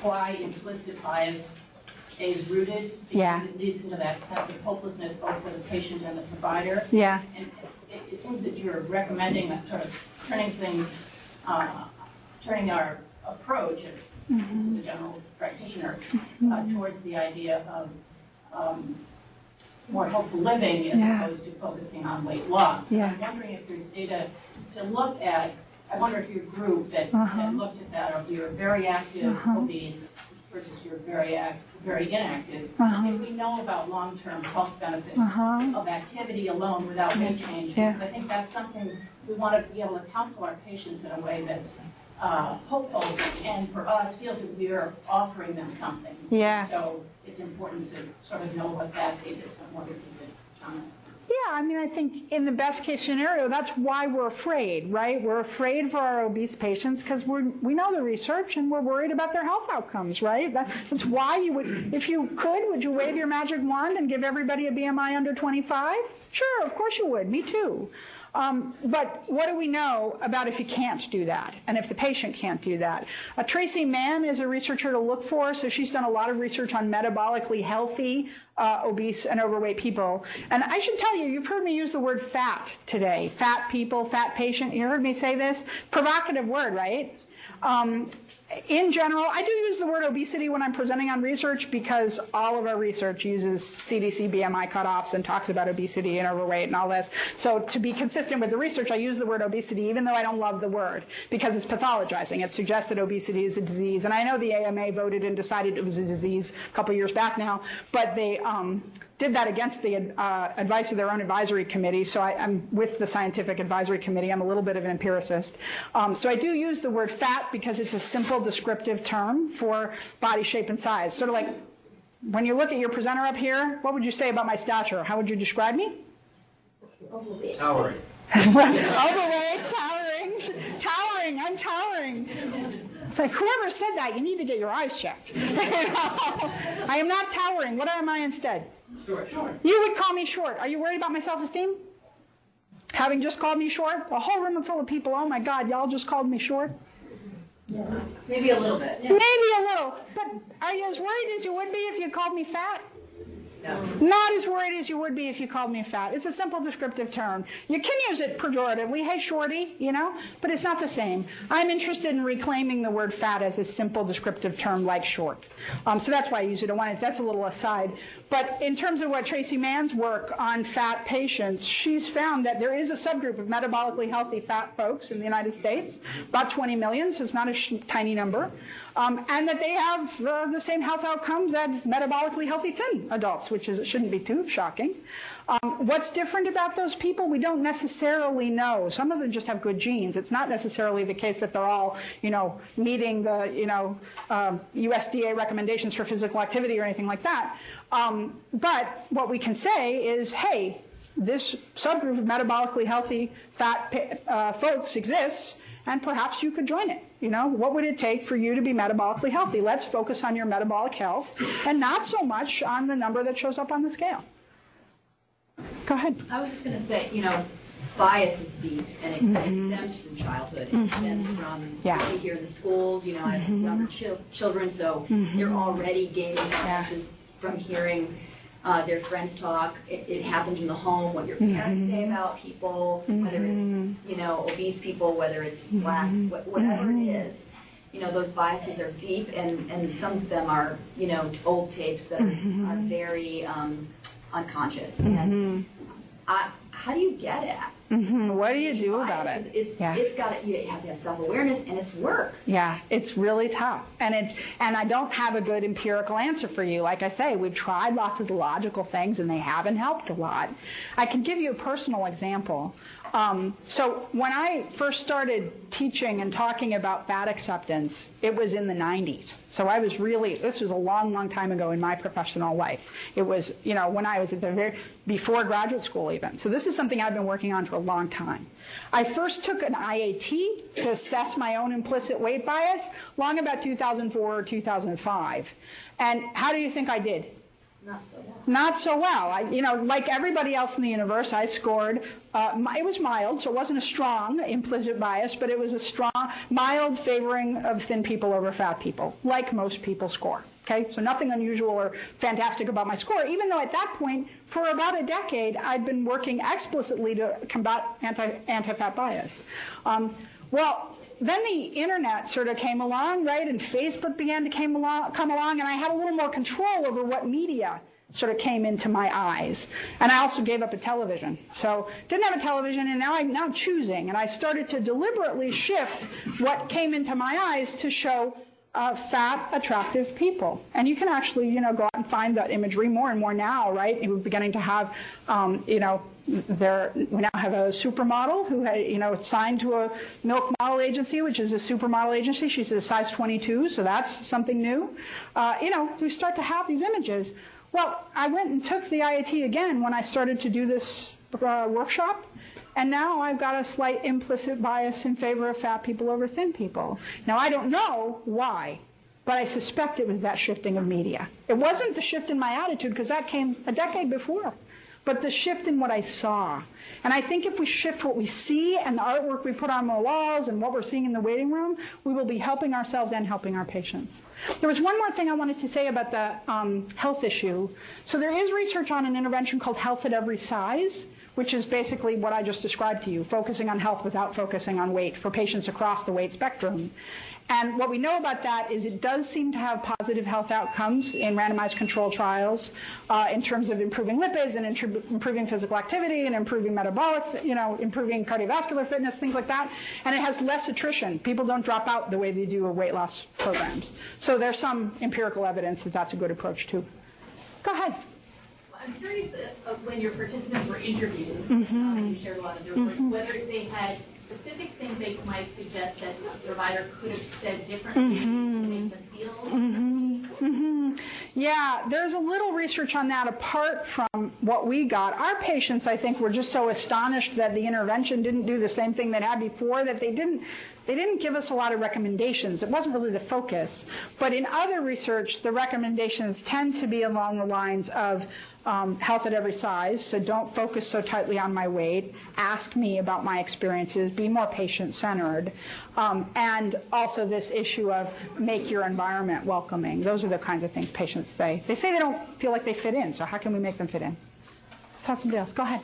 why implicit bias stays rooted. Yeah. Because it leads into that sense of hopelessness both for the patient and the provider. Yeah. And it, it seems that you're recommending that sort of turning things, uh, turning our approach, as this is a general practitioner, uh, towards the idea of um, more helpful living as Yeah. opposed to focusing on weight loss. Yeah. I'm wondering if there's data to look at, I wonder if your group that, Uh-huh. that looked at that, of your very active obese versus your very act, very inactive, Uh-huh. if we know about long-term health benefits Uh-huh. of activity alone without weight change, Yeah. because I think that's something we want to be able to counsel our patients in a way that's uh, hopeful and for us feels that we are offering them something. Yeah. So it's important to sort of know what that data is. I wonder if you could comment. Yeah, I mean, I think in the best case scenario, that's why we're afraid, right? We're afraid for our obese patients because we're we know the research and we're worried about their health outcomes, right? That, that's why you would, if you could, would you wave your magic wand and give everybody a BMI under 25? Sure, of course you would. Me too. Um, but what do we know about if you can't do that and if the patient can't do that? Uh, Traci Mann is a researcher to look for, so she's done a lot of research on metabolically healthy, uh, obese, and overweight people. And I should tell you, you've heard me use the word fat today. Fat people, fat patient. You heard me say this? Provocative word, right? Um, in general, I do use the word obesity when I'm presenting on research because all of our research uses CDC BMI cutoffs and talks about obesity and overweight and all this. So to be consistent with the research, I use the word obesity even though I don't love the word because it's pathologizing. It suggests that obesity is a disease. And I know the AMA voted and decided it was a disease a couple years back now, but they um, did that against the uh, advice of their own advisory committee. So I, am with the scientific advisory committee. I'm a little bit of an empiricist. Um, so I do use the word fat because it's a simple descriptive term for body shape and size. Sort of like when you look at your presenter up here, what would you say about my stature? How would you describe me? Towering. Overweight, towering, towering, I'm towering. It's like, whoever said that, you need to get your eyes checked. I am not towering. What am I instead? Sure, sure. You would call me short. Are you worried about my self esteem? Having just called me short? A whole room full of people, oh my God, y'all just called me short? Maybe a little bit. Maybe a little. But are you as worried as you would be if you called me fat? Not as worried as you would be if you called me fat. It's a simple descriptive term. You can use it pejoratively, hey shorty, you know, but it's not the same. I'm interested in reclaiming the word fat as a simple descriptive term like short. Um, so that's why I use it. I wanted, that's a little aside. But in terms of what Traci Mann's work on fat patients, she's found that there is a subgroup of metabolically healthy fat folks in the United States, about 20 million, so it's not a tiny number, um, and that they have uh, the same health outcomes as metabolically healthy thin adults, which is shouldn't be too shocking. Um, what's different about those people? We don't necessarily know. Some of them just have good genes. It's not necessarily the case that they're all, you know, meeting the, you know, um, USDA recommendations for physical activity or anything like that. Um, but what we can say is, hey, this subgroup of metabolically healthy fat uh, folks exists, and perhaps you could join it. You know, what would it take for you to be metabolically healthy? Let's focus on your metabolic health and not so much on the number that shows up on the scale. Go ahead. I was just going to say, you know, bias is deep and it, it stems from childhood. It stems from Mm-hmm. Yeah. Mm-hmm. what we hear in the schools. You know, I have younger chil- children, so they're already gaining biases from hearing uh, their friends talk. It, it happens in the home, what your parents say Mm-hmm. about people, whether it's, you know, obese people, whether it's blacks, Mm-hmm. what, whatever it is. You know, those biases are deep and, and some of them are, you know, old tapes that are, Mm-hmm. are very um, unconscious. And I, how do you get at? Mm-hmm. What do you do bias? about 'Cause it? It's Yeah. it's got to, you have to have self awareness and it's work. Yeah, it's really tough. And it and I don't have a good empirical answer for you. Like I say, we've tried lots of the logical things and they haven't helped a lot. I can give you a personal example. Um, so when I first started teaching and talking about fat acceptance, it was in the 90s. So I was really this was a long, long time ago in my professional life. It was, you know, when I was at the very before graduate school even. So this is something I've been working on for a long time. I first took an IAT to assess my own implicit weight bias long about 2004 or 2005. And how do you think I did? Not so well. not so well. I, you know, like everybody else in the universe, I scored. Uh, it was mild, so it wasn't a strong implicit bias, but it was a strong, mild favoring of thin people over fat people, like most people score. Okay, so nothing unusual or fantastic about my score, even though at that point, for about a decade, I'd been working explicitly to combat anti anti fat bias. Um, well, then the internet sort of came along, right? And Facebook began to came along, come along, and I had a little more control over what media sort of came into my eyes. And I also gave up a television. So didn't have a television, and now I'm now choosing. And I started to deliberately shift what came into my eyes to show uh, fat, attractive people. And you can actually, you know, go out and find that imagery more and more now, right? We're beginning to have, um, you know, there we now have a supermodel who you know signed to a milk model agency, which is a supermodel agency. She's a size 22, so that's something new. Uh, you know, so we start to have these images. Well, I went and took the IAT again when I started to do this uh, workshop. And now I've got a slight implicit bias in favor of fat people over thin people. Now, I don't know why, but I suspect it was that shifting of media. It wasn't the shift in my attitude, because that came a decade before, but the shift in what I saw. And I think if we shift what we see and the artwork we put on the walls and what we're seeing in the waiting room, we will be helping ourselves and helping our patients. There was one more thing I wanted to say about the um, health issue. So there is research on an intervention called Health at Every Size which is basically what I just described to you, focusing on health without focusing on weight for patients across the weight spectrum. And what we know about that is it does seem to have positive health outcomes in randomized control trials uh, in terms of improving lipids and improving physical activity and improving metabolic, you know, improving cardiovascular fitness, things like that. And it has less attrition. People don't drop out the way they do with weight loss programs. So there's some empirical evidence that that's a good approach too. Go ahead. I'm curious uh, of when your participants were interviewed, um, and you shared a lot of their work, whether they had specific things they might suggest that the provider could have said differently Mm-hmm. to make them feel. Yeah, there's a little research on that apart from what we got. Our patients, I think, were just so astonished that the intervention didn't do the same thing they had before that they didn't they didn't give us a lot of recommendations. It wasn't really the focus. But in other research, the recommendations tend to be along the lines of um, health at every size. So don't focus so tightly on my weight. Ask me about my experiences. Be more patient centered. Um, and also this issue of make your environment welcoming. Those are the kinds of things patients say. They say they don't feel like they fit in. So how can we make them fit in? Let's have somebody else. Go ahead.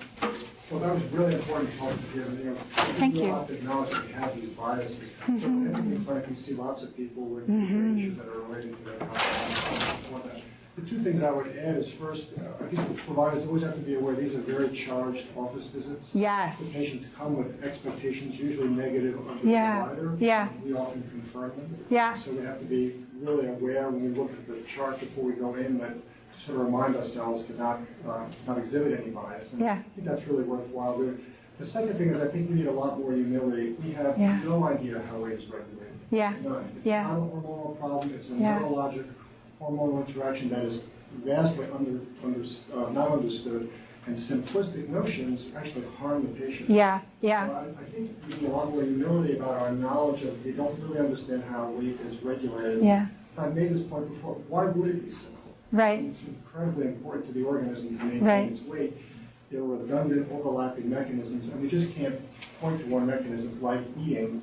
Well, that was really important talk to give, you know. Thank we you. have to acknowledge that we have these biases. So in the clinic, we see lots of people with different issues that are related to their health. The two things I would add is first, uh, I think providers always have to be aware, these are very charged office visits. Yes. The patients come with expectations, usually negative of the Yeah, provider. yeah. We often confirm them. Yeah. So we have to be really aware when we look at the chart before we go in, that sort of remind ourselves to not, uh, not exhibit any bias. And Yeah. I think that's really worthwhile doing. The second thing is I think we need a lot more humility. We have Yeah. no idea how weight is regulated. Yeah. It's Yeah. not a hormonal problem, it's a Yeah. neurologic hormonal interaction that is vastly under, under, uh, not understood, and simplistic notions actually harm the patient. Yeah, yeah. So I, I think we need a lot more humility about our knowledge of, we don't really understand how weight is regulated. Yeah. I've made this point before, why would it be simple? Right. It's incredibly important to the organism to Right. maintain its weight. There are redundant, overlapping mechanisms, and we just can't point to one mechanism like eating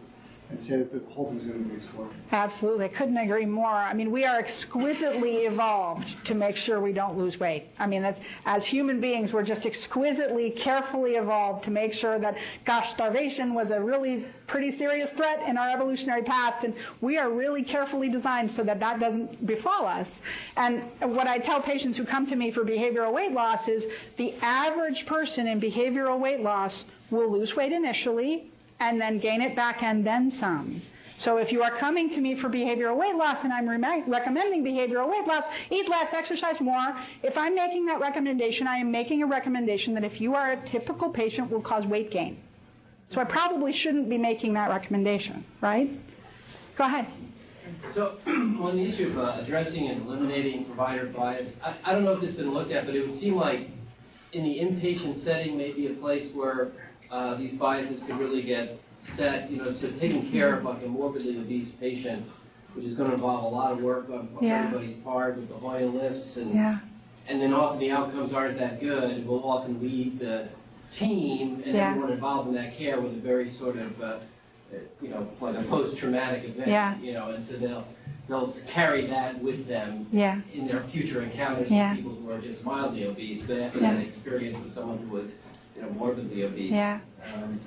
and say that the whole thing's going to be explored. Absolutely. I couldn't agree more. I mean, we are exquisitely evolved to make sure we don't lose weight. I mean, that's, as human beings, we're just exquisitely, carefully evolved to make sure that, gosh, starvation was a really pretty serious threat in our evolutionary past, and we are really carefully designed so that that doesn't befall us. And what I tell patients who come to me for behavioral weight loss is the average person in behavioral weight loss will lose weight initially and then gain it back and then some. So if you are coming to me for behavioral weight loss and I'm re- recommending behavioral weight loss, eat less, exercise more, if I'm making that recommendation, I am making a recommendation that if you are a typical patient will cause weight gain. So I probably shouldn't be making that recommendation, right? Go ahead. So, on the issue of uh, addressing and eliminating provider bias, I, I don't know if this has been looked at, but it would seem like in the inpatient setting may be a place where uh, these biases could really get set, you know, so taking care of like a morbidly obese patient, which is going to involve a lot of work on, on Yeah. everybody's part with the Hoyer lifts and Yeah. and then often the outcomes aren't that good, will often lead the team and Yeah. everyone involved in that care with a very sort of, uh, you know, like a post-traumatic event. Yeah. You know, and so they'll, they'll carry that with them Yeah. in their future encounters with people who are just mildly obese, but after that experience with someone who was, you know, morbidly obese. Yeah. Um,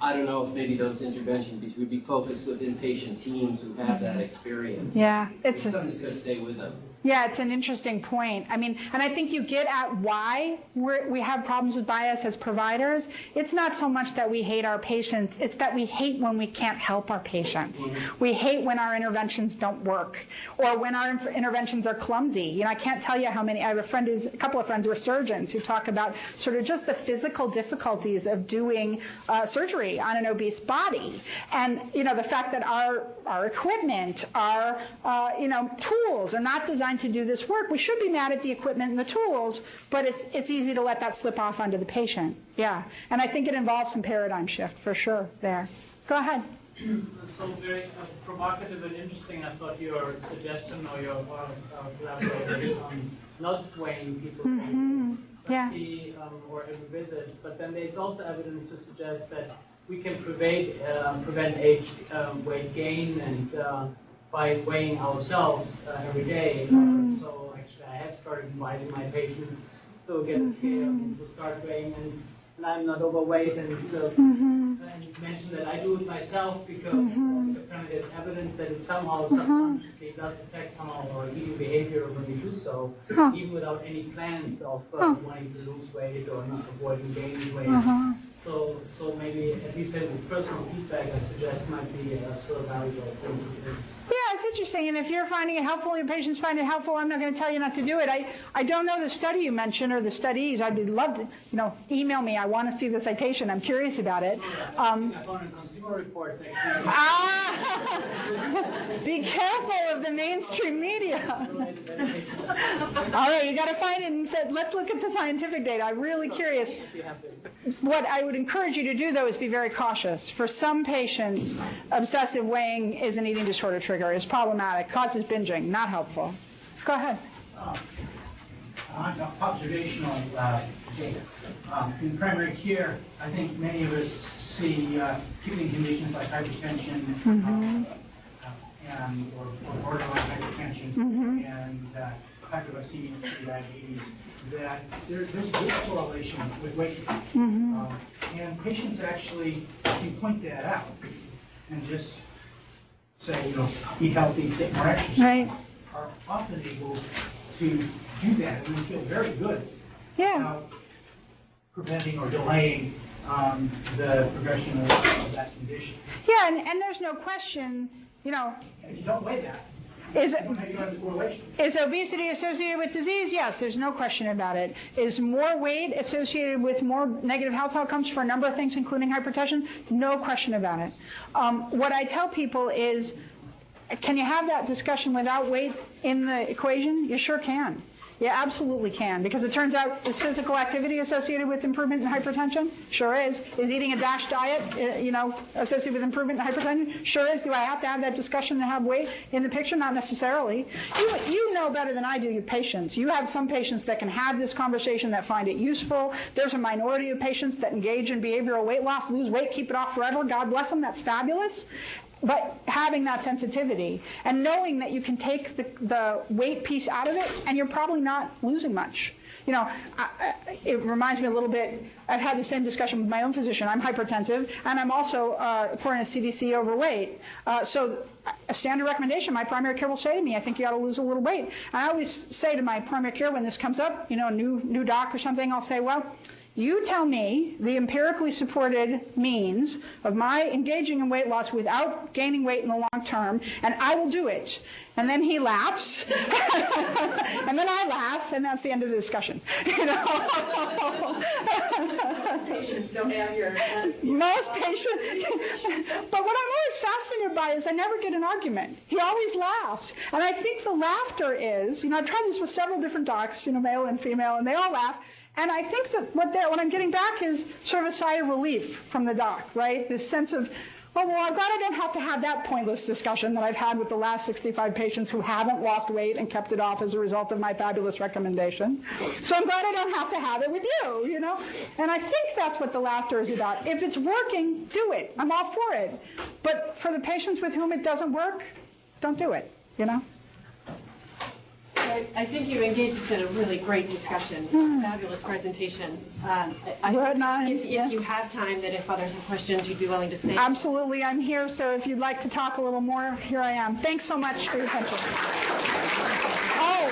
I don't know if maybe those interventions would be focused with inpatient teams who have that experience. Yeah, it's a, Something's gonna stay with them. Yeah, it's an interesting point. I mean, and I think you get at why we have problems with bias as providers. It's not so much that we hate our patients, it's that we hate when we can't help our patients. We hate when our interventions don't work or when our interventions are clumsy. You know, I can't tell you how many, I have a friend who's, a couple of friends who are surgeons who talk about sort of just the physical difficulties of doing uh, surgery on an obese body. And, you know, the fact that our, our equipment, our, uh, you know, tools are not designed to do this work. We should be mad at the equipment and the tools, but it's, it's easy to let that slip off onto the patient. Yeah. And I think it involves some paradigm shift for sure there. Go ahead. So very uh, provocative and interesting, I thought your suggestion or your uh, uh, collaborators on not weighing people Mm-hmm. Yeah. the, um, or every visit, but then there's also evidence to suggest that we can prevent, uh, prevent age, um, weight gain and uh, by weighing ourselves uh, every day. Uh, Mm-hmm. so actually, I have started inviting my patients to get a scale Mm-hmm. and to start weighing, and, and I'm not overweight, and so Mm-hmm. and you mentioned that I do it myself because uh, apparently there's evidence that it somehow subconsciously does affect somehow our eating behavior when we do so, Huh. even without any plans of uh, Huh. wanting to lose weight or not avoiding gaining weight. Uh-huh. So, so maybe at least having this personal feedback, I suggest might be a sort of valuable thing to do. Interesting. And if you're finding it helpful, your patients find it helpful, I'm not going to tell you not to do it. I, I don't know the study you mentioned or the studies. I'd be love to, you know, email me. I want to see the citation. I'm curious about it. Um, I found in Consumer Reports actually. ah, be careful of the mainstream media. All right, you got to find it and said, let's look at the scientific data. I'm really curious. You have to- What I would encourage you to do, though, is be very cautious. For some patients, obsessive weighing is an eating disorder trigger. It's problematic, causes binging, not helpful. Go ahead. on observational uh, data. Um, In primary care, I think many of us see uh, conditions like hypertension uh, and, or or borderline hypertension and uh, hypoglycemia and diabetes, that there- there's a good correlation with weight gain. Um, And patients actually can point that out and just say, you know, eat healthy, get more exercise Right. are often able to do that, and we feel very good Yeah. about preventing or delaying um, the progression of of that condition. Yeah, and, and there's no question, you know, And if you don't weigh that, is, is obesity associated with disease? Yes, there's no question about it. Is more weight associated with more negative health outcomes for a number of things, including hypertension? No question about it. Um, what I tell people is, can you have that discussion without weight in the equation? You sure can. You absolutely can, because it turns out is physical activity associated with improvement in hypertension? Sure is. Is eating a DASH diet, uh, you know, associated with improvement in hypertension? Sure is. Do I have to have that discussion to have weight in the picture? Not necessarily. You, you know better than I do your patients. You have some patients that can have this conversation that find it useful. There's a minority of patients that engage in behavioral weight loss, lose weight, keep it off forever. God bless them. That's fabulous. But having that sensitivity and knowing that you can take the, the weight piece out of it and you're probably not losing much. You know, I, I, it reminds me a little bit. I've had the same discussion with my own physician. I'm hypertensive, and I'm also, uh, according to CDC, overweight. Uh, so, a standard recommendation, my primary care will say to me, "I think you ought to lose a little weight." And I always say to my primary care when this comes up, you know, new new doc or something, I'll say, "Well." You tell me the empirically supported means of my engaging in weight loss without gaining weight in the long term, and I will do it. And then he laughs, and then I laugh, and that's the end of the discussion. You know? Patients don't have your. Most patients. but what I'm always fascinated by is I never get an argument. He always laughs. And I think the laughter is, you know, I've tried this with several different docs, you know, male and female, and they all laugh. And I think that what, what I'm getting back is sort of a sigh of relief from the doc, right? This sense of, Oh, well, I'm glad I don't have to have that pointless discussion that I've had with the last 65 patients who haven't lost weight and kept it off as a result of my fabulous recommendation. So I'm glad I don't have to have it with you, you know? And I think that's what the laughter is about. If it's working, do it. I'm all for it. But for the patients with whom it doesn't work, don't do it, you know? I I think you engaged us in a really great discussion, fabulous presentation. Um, I- I- Good night. If if you have time, that if others have questions, you'd be willing to stay. Absolutely, I'm here, so if you'd like to talk a little more, here I am. Thanks so much for your attention. Oh,